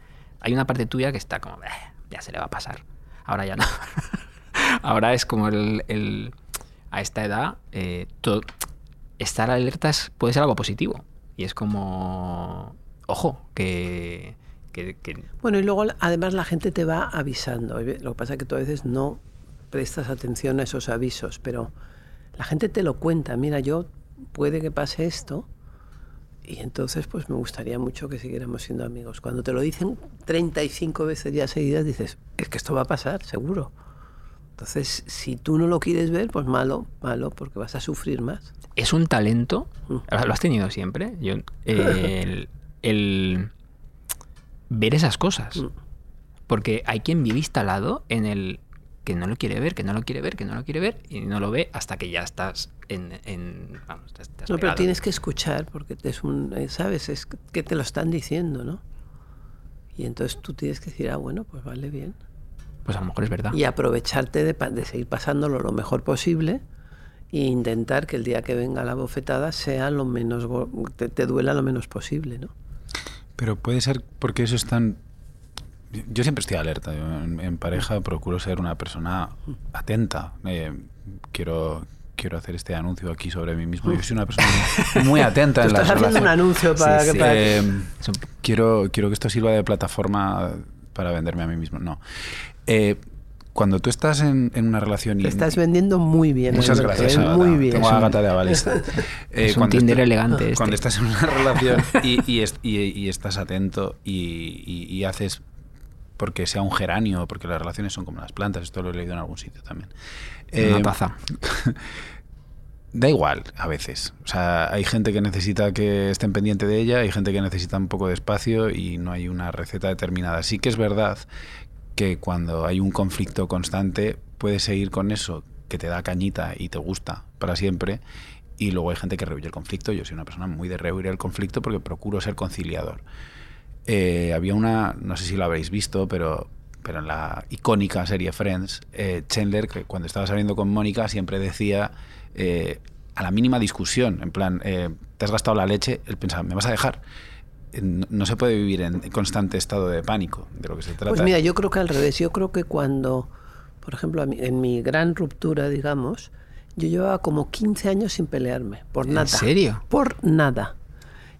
S1: hay una parte tuya que está como, "Eh, ya se le va a pasar. Ahora ya no. Ahora es como el, el- a esta edad, eh, estar alerta es- puede ser algo positivo. Y es como, ojo, que
S3: Bueno, y luego además la gente te va avisando. Lo que pasa es que tú a veces no prestas atención a esos avisos, pero la gente te lo cuenta. Mira, yo puede que pase esto y entonces pues me gustaría mucho que siguiéramos siendo amigos. Cuando te lo dicen 35 veces ya seguidas, dices, es que esto va a pasar, seguro. Entonces, si tú no lo quieres ver, pues malo, malo, porque vas a sufrir más.
S1: es un talento,
S3: Mm.
S1: lo has tenido siempre, yo, el, el ver esas cosas.
S3: Mm.
S1: Porque hay quien vive instalado en el que no lo quiere ver, que no lo quiere ver, que no lo quiere ver, y no lo ve hasta que ya estás en... en- vamos, te has- te has
S3: No, pero
S1: pegado.
S3: tienes que escuchar porque te es un, eh, sabes, es que te lo están diciendo, ¿no? Y entonces tú tienes que decir, ah, bueno, pues vale bien.
S1: Pues a lo mejor es verdad.
S3: Y aprovecharte de, pa- de seguir pasándolo lo mejor posible e intentar que el día que venga la bofetada sea lo menos, go- te, te duela lo menos posible, ¿no?
S2: Pero puede ser porque eso es tan... Yo siempre estoy alerta. yo en, en pareja procuro ser una persona atenta. Eh, quiero, quiero hacer este anuncio aquí sobre mí mismo. Yo soy una persona muy, muy atenta en las
S3: estás haciendo un anuncio para
S1: Sí,
S3: que...
S1: sí.
S3: para-
S2: Eh, quiero, quiero que esto sirva de plataforma para venderme a mí mismo. No. Eh, cuando tú estás en, en una relación y...
S3: te estás vendiendo muy bien.
S2: Muchas gracias.
S3: ¿eh? Muy bien.
S2: Tengo a Agatha de Avalista. Eh,
S1: es un Tinder
S2: est-
S1: elegante este.
S2: Cuando estás en una relación y, y est- y- y estás atento y, y- y haces porque sea un geranio, porque las relaciones son como las plantas, esto lo he leído en algún sitio también.
S1: Una
S2: Eh,
S1: taza.
S2: Da igual a veces. O sea, hay gente que necesita que estén pendiente de ella, hay gente que necesita un poco de espacio y no hay una receta determinada. Sí que es verdad que cuando hay un conflicto constante puedes seguir con eso que te da cañita y te gusta para siempre y luego hay gente que rehuye el conflicto. Yo soy una persona muy de rehuir el conflicto porque procuro ser conciliador. Eh, había una, no sé si lo habréis visto, pero, pero en la icónica serie Friends, eh, Chandler, que cuando estaba saliendo con Mónica, siempre decía, eh, a la mínima discusión, en plan, te has gastado la leche, él pensaba, ¿me vas a dejar? No, no se puede vivir en constante estado de pánico, de lo que se trata.
S3: Pues mira, yo creo que al revés. Yo creo que cuando, por ejemplo, en mi gran ruptura, digamos, yo llevaba como 15 años sin pelearme, por
S1: ¿En
S3: nada.
S1: serio?
S3: Por nada.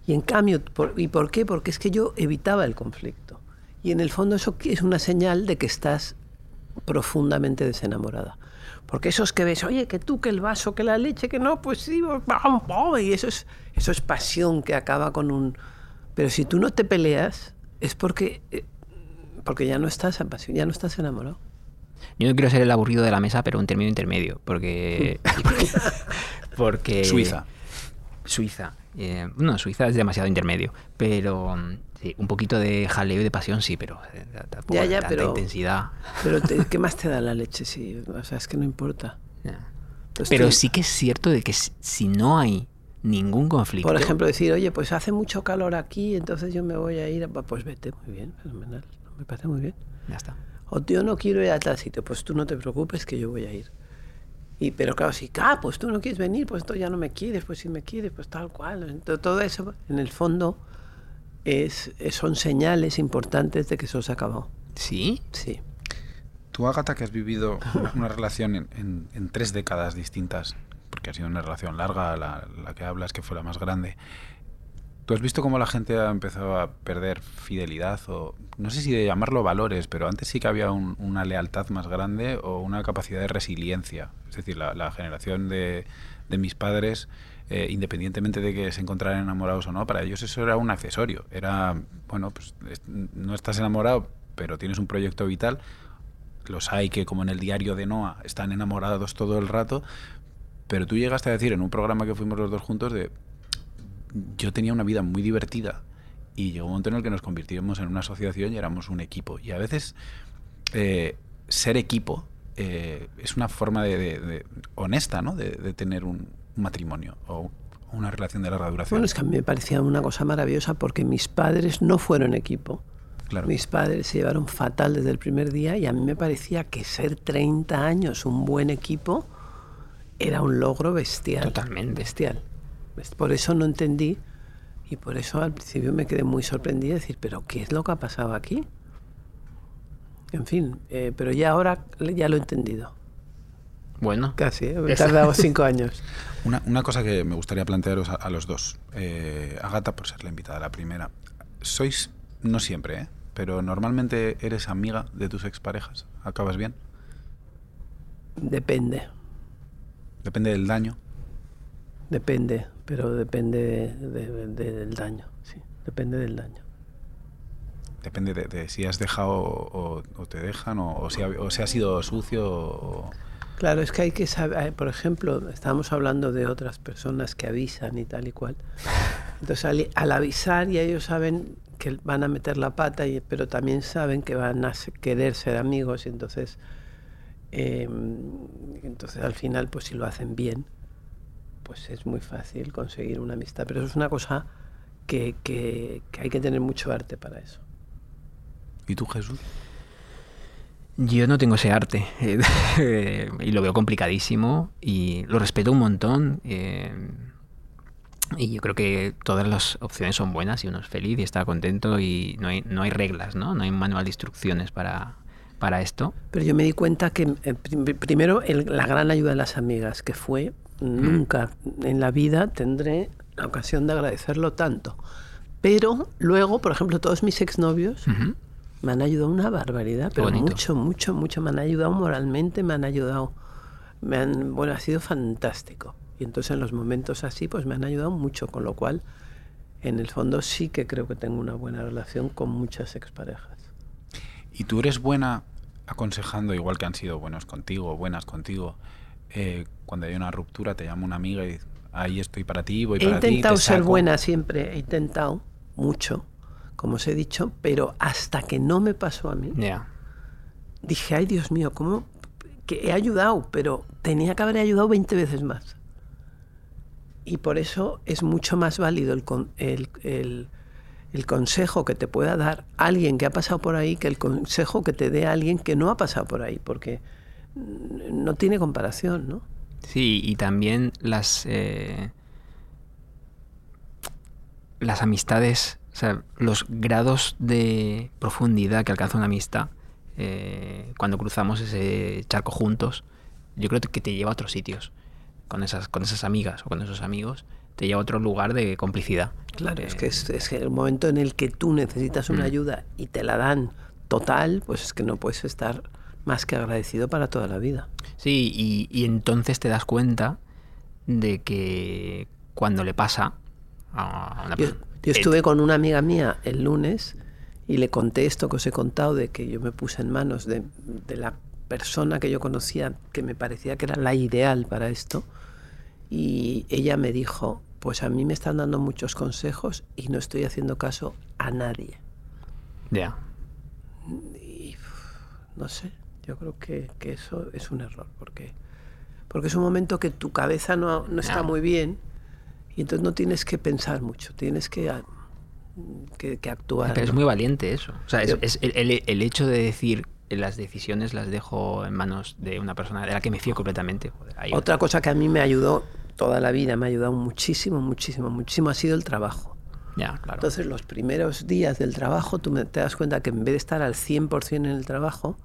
S3: Y en cambio, por- ¿y por qué? Porque es que yo evitaba el conflicto. Y en el fondo eso es una señal de que estás profundamente desenamorada. Porque esos que ves, oye, que tú, que el vaso, que la leche, que no, pues sí, pam, pam", y eso es, eso es pasión que acaba con un... Pero si tú no te peleas, es porque, eh, porque ya no estás apasionado, ya no estás enamorado.
S1: Yo no quiero ser el aburrido de la mesa, pero un término intermedio, porque... porque
S2: Suiza.
S1: Suiza. Eh, no, Suiza es demasiado intermedio, pero mm, sí, un poquito de jaleo y de pasión sí, pero eh, tampoco
S3: Ya, ya,
S1: tanta
S3: pero-
S1: intensidad.
S3: Pero te- ¿qué más te da la leche? Sí, o sea, es que no importa. Entonces,
S1: Pero sí que es cierto de que si, si no hay ningún conflicto...
S3: Por ejemplo, decir, oye, pues hace mucho calor aquí, entonces yo me voy a ir. a- Pues vete, muy bien, fenomenal. Me parece muy bien.
S1: Ya está.
S3: O yo no quiero ir a tal sitio, pues tú no te preocupes que yo voy a ir. Y, pero claro, si, ah, pues tú no quieres venir, pues tú ya no me quieres, pues si me quieres, pues tal cual. Entonces, todo eso, en el fondo, es, es- son señales importantes de que eso se ha acabado.
S1: ¿Sí?
S3: Sí.
S2: Tú, Agatha, que has vivido una relación en, en- en tres décadas distintas, porque ha sido una relación larga, la, la que hablas que fue la más grande, ¿tú has visto cómo la gente ha empezado a perder fidelidad o, no sé si de llamarlo valores, pero antes sí que había un- una lealtad más grande o una capacidad de resiliencia? Es decir, la, generación de, mis padres, eh, independientemente de que se encontraran enamorados o no, para ellos eso era un accesorio. Era, bueno, pues es- no estás enamorado, pero tienes un proyecto vital los hay que, como en el diario de Noah, están enamorados todo el rato, Pero tú llegaste a decir en un programa que fuimos los dos juntos de yo tenía una vida muy divertida y llegó un momento en el que nos convirtiéramos en una asociación y éramos un equipo. Y a veces eh, ser equipo eh, es una forma de, de- de- honesta, ¿no? De, de tener un matrimonio o una relación de larga duración.
S3: Bueno, es que a mí me parecía una cosa maravillosa porque mis padres no fueron equipo.
S2: claro.
S3: Mis padres se llevaron fatal desde el primer día y a mí me parecía que ser 30 años un buen equipo era un logro bestial.
S1: Totalmente.
S3: Bestial. Best- Por eso no entendí y por eso al principio me quedé muy sorprendida de decir, pero ¿qué es lo que ha pasado aquí? En fin, eh, pero ya ahora ya lo he entendido.
S1: Bueno,
S3: Casi, ¿eh? he tardado cinco años.
S2: Una, una cosa que me gustaría plantearos a, a los dos, eh, Agata por ser la invitada, la primera. Sois, no siempre, ¿eh? pero normalmente eres amiga de tus exparejas. ¿Acabas bien?
S3: Depende,
S2: Depende del daño.
S3: Depende, pero depende de- de- del daño, sí, depende del daño.
S2: Depende de, de si has dejado o, o te dejan o, o si ha, o si ha sido sucio o...
S3: Claro, es que hay que saber, por ejemplo, estábamos hablando de otras personas que avisan y tal y cual. Entonces, al, al avisar ya ellos saben que van a meter la pata, y, pero también saben que van a querer ser amigos y entonces, eh, entonces al final, pues si lo hacen bien, pues es muy fácil conseguir una amistad. Pero eso es una cosa que, que- que hay que tener mucho arte para eso.
S2: ¿Y tú, Jesús?
S1: Yo no tengo ese arte eh, y lo veo complicadísimo y lo respeto un montón. eh, y yo creo que todas las opciones son buenas y uno es feliz y está contento y no hay, no hay reglas, ¿no? No hay un manual de instrucciones para, para esto.
S3: Pero yo me di cuenta que eh, prim- primero el- la gran ayuda de las amigas, que fue nunca en la vida tendré la ocasión de agradecerlo tanto. Pero luego, por ejemplo, todos mis exnovios
S1: Ujú.
S3: me han ayudado una barbaridad, pero
S1: bonito.
S3: mucho, mucho, mucho. Me han ayudado moralmente, me han ayudado. Me han, bueno, ha sido fantástico. Y entonces en los momentos así, pues me han ayudado mucho, con lo cual, en el fondo sí que creo que tengo una buena relación con muchas exparejas.
S2: ¿Y tú eres buena aconsejando, igual que han sido buenos contigo, buenas contigo? eh, cuando hay una ruptura, te llama una amiga y dice, ahí estoy para ti, voy
S3: He
S2: para ti.
S3: intentado
S2: te
S3: ser
S2: saco".
S3: buena siempre, he intentado mucho, como os he dicho, pero hasta que no me pasó a mí, dije, ay Dios mío, ¿cómo? Que he ayudado, pero tenía que haber ayudado 20 veces más. Y por eso es mucho más válido el, con- el, el- el consejo que te pueda dar alguien que ha pasado por ahí que el consejo que te dé alguien que no ha pasado por ahí, porque mm, no tiene comparación, ¿no?
S1: Sí, y también las eh, las amistades, o sea, los grados de profundidad que alcanza una amistad eh, cuando cruzamos ese charco juntos, yo creo que te lleva a otros sitios con esas con esas amigas o con esos amigos, te lleva a otro lugar de complicidad.
S3: Claro,
S1: Eh,
S3: es que es, es que el momento en el que tú necesitas una
S1: Mm.
S3: ayuda y te la dan total, pues es que no puedes estar más que agradecido para toda la vida.
S1: Sí, y, y entonces te das cuenta de que cuando le pasa a una
S3: Yo, yo
S1: eh,
S3: estuve con una amiga mía el lunes y le conté esto que os he contado de que yo me puse en manos de, de la persona que yo conocía que me parecía que era la ideal para esto y ella me dijo, pues a mí me están dando muchos consejos y no estoy haciendo caso a nadie.
S1: Ya.
S3: Y uf, no sé, yo creo que, que eso es un error, porque, porque es un momento que tu cabeza no, no está muy bien y entonces no tienes que pensar mucho, tienes que, a- que, que actuar.
S1: Pero es
S3: ¿no?
S1: muy valiente eso. O sea, es, es el, el- el hecho de decir eh, las decisiones las dejo en manos de una persona de la que me fío completamente. joder,
S3: Otra cosa que a mí me ayudó toda la vida, me ha ayudado muchísimo, muchísimo, muchísimo, ha sido el trabajo.
S1: Ya, claro.
S3: Entonces, los primeros días del trabajo, tú me- te das cuenta que en vez de estar al 100% en el trabajo,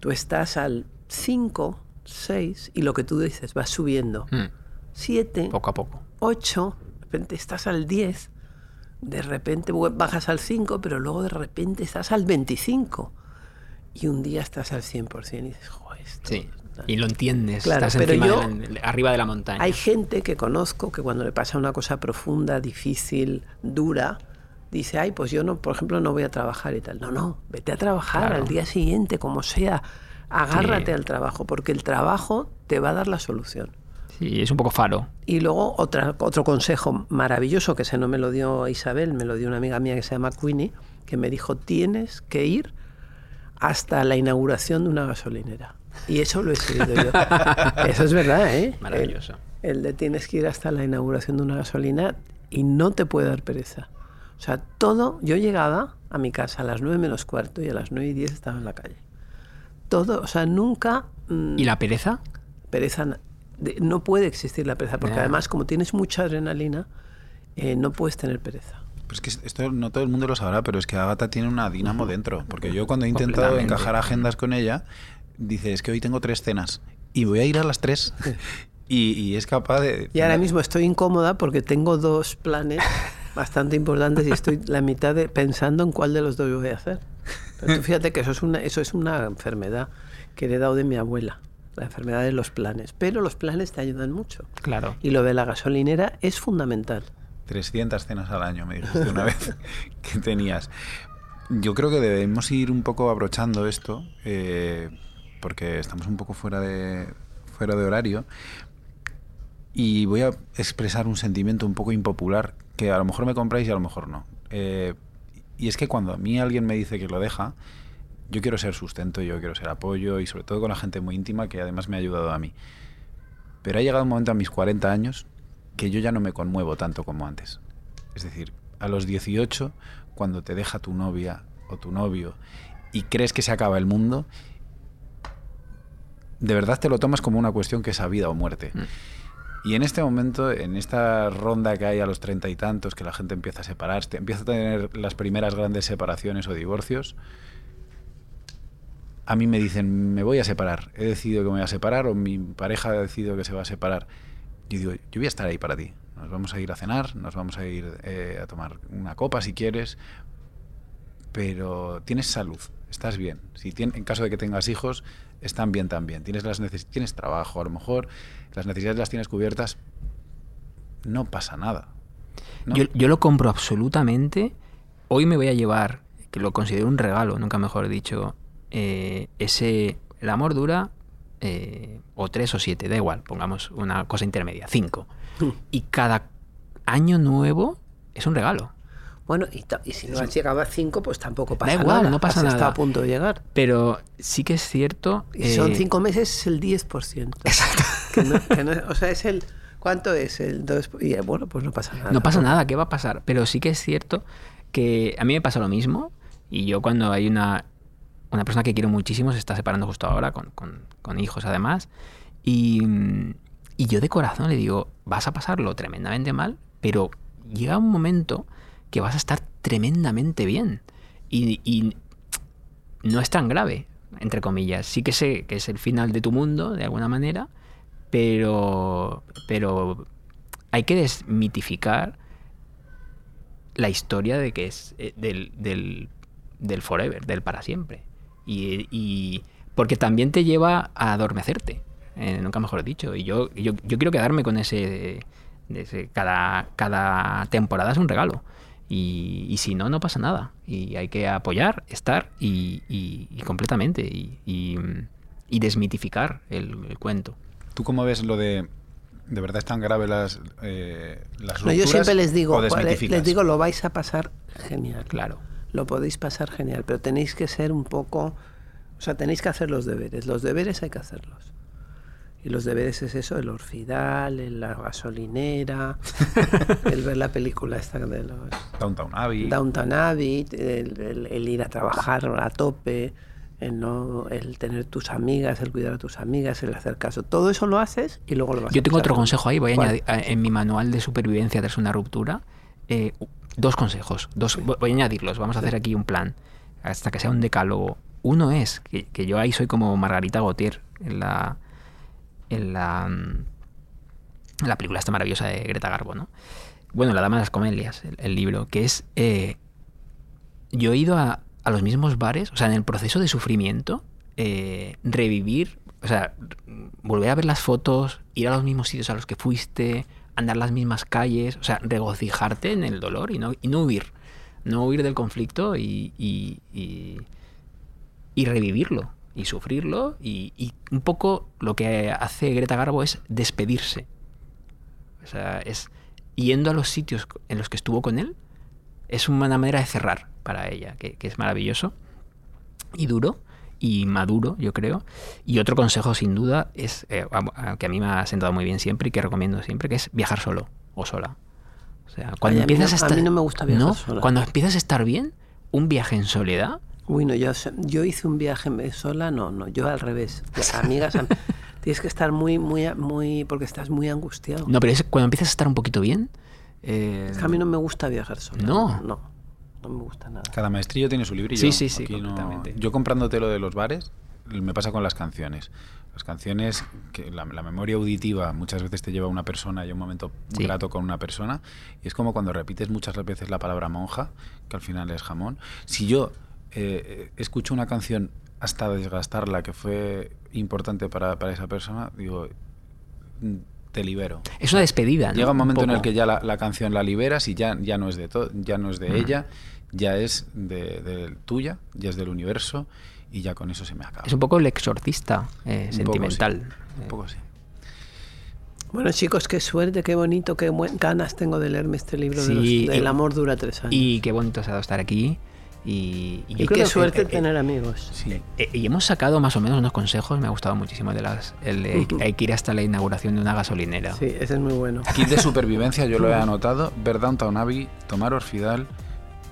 S3: tú estás al 5, 6 y lo que tú dices va subiendo.
S1: Mm,
S3: 7,
S1: poco a poco.
S3: 8, de repente estás al 10, de repente bajas al 5, pero luego de repente estás al 25 y un día estás al 100% y dices, joder, esto...
S1: Sí. Y lo entiendes.
S3: Claro,
S1: estás
S3: pero
S1: encima
S3: yo-
S1: de la- arriba de la montaña.
S3: Hay gente que conozco que cuando le pasa una cosa profunda, difícil, dura, dice, ay, pues yo no, por ejemplo, no voy a trabajar y tal. No, no, vete a trabajar
S1: Claro.
S3: al día siguiente, como sea. Agárrate
S1: Sí.
S3: al trabajo, porque el trabajo te va a dar la solución.
S1: Sí, es un poco faro.
S3: Y luego otra, otro consejo maravilloso, que ese no me lo dio Isabel, me lo dio una amiga mía que se llama Queenie, que me dijo, tienes que ir hasta la inauguración de una gasolinera. Y eso lo he escrito yo. Eso es verdad, ¿eh?
S1: Maravilloso.
S3: El, el de tienes que ir hasta la inauguración de una gasolina y no te puede dar pereza. O sea, todo, yo llegaba a mi casa a las 9 menos cuarto y a las 9 y 10 estaba en la calle. Todo, o sea, nunca... mm,
S1: ¿Y la pereza?
S3: pereza, de- no puede existir la pereza, porque además como tienes mucha adrenalina, eh, no puedes tener pereza.
S2: Pues que esto no todo el mundo lo sabrá, pero es que Agatha tiene una dinamo dentro. Porque yo cuando he intentado encajar agendas con ella, dice, es que hoy tengo tres cenas y voy a ir a las tres. y, y es capaz de...
S3: Y ahora mismo estoy incómoda porque tengo dos planes bastante importantes y estoy la mitad de pensando en cuál de los dos voy a hacer. Pero tú fíjate que eso es una, eso es una enfermedad que he heredado de mi abuela, la enfermedad de los planes. Pero los planes te ayudan mucho.
S1: Claro.
S3: Y lo de la gasolinera es fundamental.
S2: 300 cenas al año, me dijiste una vez que tenías. Yo creo que debemos ir un poco abrochando esto, eh, porque estamos un poco fuera de, fuera de horario. Y voy a expresar un sentimiento un poco impopular, que a lo mejor me compráis y a lo mejor no. Eh, y es que cuando a mí alguien me dice que lo deja, yo quiero ser sustento, yo quiero ser apoyo y sobre todo con la gente muy íntima que además me ha ayudado a mí. Pero ha llegado un momento a mis 40 años que yo ya no me conmuevo tanto como antes. Es decir, a los 18, cuando te deja tu novia o tu novio y crees que se acaba el mundo, de verdad te lo tomas como una cuestión que es a vida o muerte. Y en este momento, en esta ronda que hay a los treinta y tantos, que la gente empieza a separarse, empieza a tener las primeras grandes separaciones o divorcios, a mí me dicen, me voy a separar, he decidido que me voy a separar o mi pareja ha decidido que se va a separar. Yo digo, yo voy a estar ahí para ti. Nos vamos a ir a cenar, nos vamos a ir eh, a tomar una copa si quieres, pero tienes salud, estás bien. Si en caso de que tengas hijos, están bien también. Tienes, las tienes trabajo, a lo mejor las necesidades las tienes cubiertas, no pasa nada. ¿no?
S1: Yo, yo lo compro absolutamente. Hoy me voy a llevar, que lo considero un regalo, nunca mejor dicho, eh, ese... El amor dura eh, o tres o siete, da igual, pongamos una cosa intermedia, cinco. Y cada año nuevo es un regalo.
S3: Bueno, y, y si no has llegado a cinco, pues tampoco pasa
S1: igual,
S3: nada.
S1: no pasa
S3: Has
S1: nada.
S3: estado a punto de llegar.
S1: Pero sí que es cierto...
S3: Y son
S1: eh,
S3: cinco meses, es el 10%. Exacto. Que no- que no- o sea, es el... ¿Cuánto es? El 2? Y eh, bueno, pues no pasa nada.
S1: No pasa nada, ¿qué va a pasar? Pero sí que es cierto que a mí me pasa lo mismo y yo cuando hay una, una persona que quiero muchísimo se está separando justo ahora con, con- con hijos además y, y yo de corazón le digo, vas a pasarlo tremendamente mal, pero llega un momento que vas a estar tremendamente bien y, no es tan grave, entre comillas. Sí que sé que es el final de tu mundo, de alguna manera, pero, pero hay que desmitificar la historia de que es eh, del, del, del forever, del para siempre. Y, porque también te lleva a adormecerte, eh, nunca mejor dicho. Y yo, yo, yo quiero quedarme con ese, ese- cada, cada temporada es un regalo. Y, y si no, no pasa nada. Y hay que apoyar, estar y, y- y completamente. Y, y- y desmitificar el, el cuento.
S2: ¿Tú cómo ves lo de... ¿De verdad es tan grave las, eh, las
S3: No, yo siempre les digo, les digo, lo vais a pasar genial.
S1: Claro.
S3: Lo podéis pasar genial, pero tenéis que ser un poco, o sea, tenéis que hacer los deberes. Los deberes hay que hacerlos. Y los deberes es eso, el orfidal, el- la gasolinera, el ver la película esta de los
S2: Downtown Abbey.
S3: Downtown Abbey, el, el- el ir a trabajar a tope, el, no, el tener tus amigas, el cuidar a tus amigas, el hacer caso. Todo eso lo haces y luego lo vas
S1: Yo
S3: a
S1: tengo otro consejo ahí, voy a añadir a- en mi manual de supervivencia tras una ruptura. eh, dos consejos, dos, vo- voy a añadirlos, vamos a hacer aquí un plan, hasta que sea un decálogo. Uno es, que, que yo ahí soy como Margarita Gautier en la, en la, la película esta maravillosa de Greta Garbo, ¿no? Bueno, La Dama de las Comedias, el, libro, que es... eh, yo he ido a, a los mismos bares, o sea, en el proceso de sufrimiento, eh, revivir, o sea, volver a ver las fotos, ir a los mismos sitios a los que fuiste, andar las mismas calles, o sea, regocijarte en el dolor y no, y no huir, no huir del conflicto y, y- y revivirlo. Y sufrirlo y, y un poco lo que hace Greta Garbo es despedirse. O sea, es yendo a los sitios en los que estuvo con él, es una manera de cerrar para ella, que, que es maravilloso y duro y maduro, yo creo. Y otro consejo, sin duda, es eh, a- a- que a mí me ha sentado muy bien siempre y que recomiendo siempre, que es viajar solo o sola. O sea, cuando
S3: a mí
S1: empiezas
S3: no-
S1: a
S3: a
S1: estar
S3: mí no me gusta viajar
S1: ¿No?
S3: sola.
S1: Cuando empiezas a estar bien, un viaje en soledad,
S3: Uy, no, yo, yo hice un viaje sola, no, no, yo al revés. Las amigas, am- tienes que estar muy, muy, muy, porque estás muy angustiado.
S1: no, pero es cuando empiezas a estar un poquito bien, eh,
S3: Es que a mí no me gusta viajar sola.
S1: No.
S3: No, no me gusta nada.
S2: Cada maestrillo tiene su librillo.
S1: Sí, sí, sí,
S2: Aquí no-
S1: completamente.
S2: Yo comprándote lo de los bares, me pasa con las canciones. Las canciones, que la, la memoria auditiva muchas veces te lleva a una persona y a un momento
S1: Sí.
S2: grato con una persona. Y es como cuando repites muchas veces la palabra monja, que al final es jamón. Si yo eh, escucho una canción hasta desgastarla, que fue importante para, para esa persona, digo, mm, te libero.
S1: es una despedida. ¿no?
S2: Llega un momento en el que ya la, la canción la liberas y ya, ya no es de to- ya no es de ella, ya es de, de tuya, ya es del universo y ya con eso se me acaba.
S1: Es un poco el exorcista eh,
S2: Un poco,
S1: sentimental.
S2: sí. Un poco sí.
S3: Bueno, chicos, qué suerte, qué bonito, qué buen- ganas tengo de leerme este libro de los-
S1: Sí,
S3: del
S1: y-
S3: amor dura tres años.
S1: Y qué bonito se ha dado estar aquí. Y, y
S3: qué suerte
S1: eh, eh,
S3: tener amigos.
S2: Sí.
S1: eh, y hemos sacado más o menos unos consejos, me ha gustado muchísimo de las el de hay que ir hasta la inauguración de una gasolinera.
S3: Sí, ese es muy bueno.
S2: Kit de supervivencia, yo lo he anotado, ver Downtown Abbey, tomar Orfidal,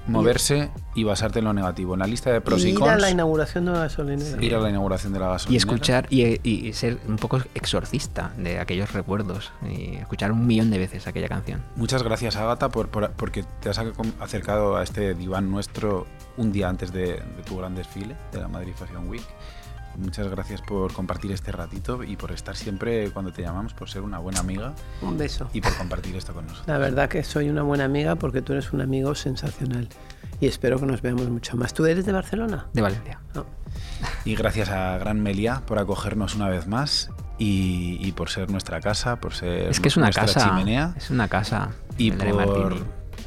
S2: moverse y basarte en lo negativo. En la lista de pros y,
S3: ir
S2: cons,
S3: a la inauguración de una gasolinera.
S2: ir a la inauguración de la gasolinera.
S1: Y escuchar y, y ser un poco exorcista de aquellos recuerdos y escuchar un millón de veces aquella canción.
S2: Muchas gracias, Agata, por, por- porque te has ac- acercado a este diván nuestro un día antes de, de tu gran desfile de la Madrid Fashion Week. Muchas gracias por compartir este ratito y por estar siempre cuando te llamamos, por ser una buena amiga
S3: Un beso.
S2: y por compartir esto con nosotros.
S3: La verdad que soy una buena amiga porque tú eres un amigo sensacional. Y espero que nos veamos mucho más. ¿Tú eres de Barcelona?
S1: De Valencia.
S3: No.
S2: Y gracias a Gran Meliá por acogernos una vez más y, y por ser nuestra casa, por ser
S1: Es que es una
S2: nuestra
S1: casa.
S2: chimenea
S1: Es una casa.
S2: y por,
S1: Martini.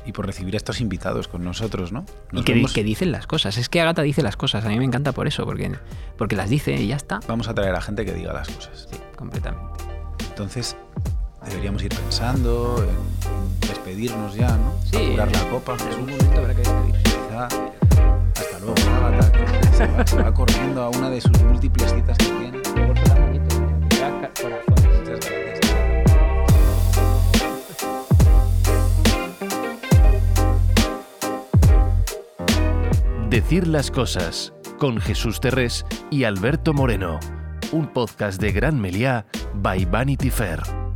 S2: Y por recibir a estos invitados con nosotros, ¿no?
S1: Y que,
S2: vemos-
S1: que dicen las cosas. Es que Agata dice las cosas. A mí me encanta por eso, porque, porque las dice y ya está.
S2: Vamos a traer a gente que diga las cosas.
S1: Sí, completamente.
S2: Entonces, deberíamos ir pensando en, despedirnos ya, ¿no?
S1: Sí.
S2: Apurar la copa,
S1: En algún momento habrá que despedirse.
S2: Quizá hasta luego, Ágata, que se va, se va corriendo a una de sus múltiples citas que tiene. Muchas gracias.
S5: Decir las cosas con Jesús Terrés y Alberto Moreno, un podcast de Gran Meliá by Vanity Fair.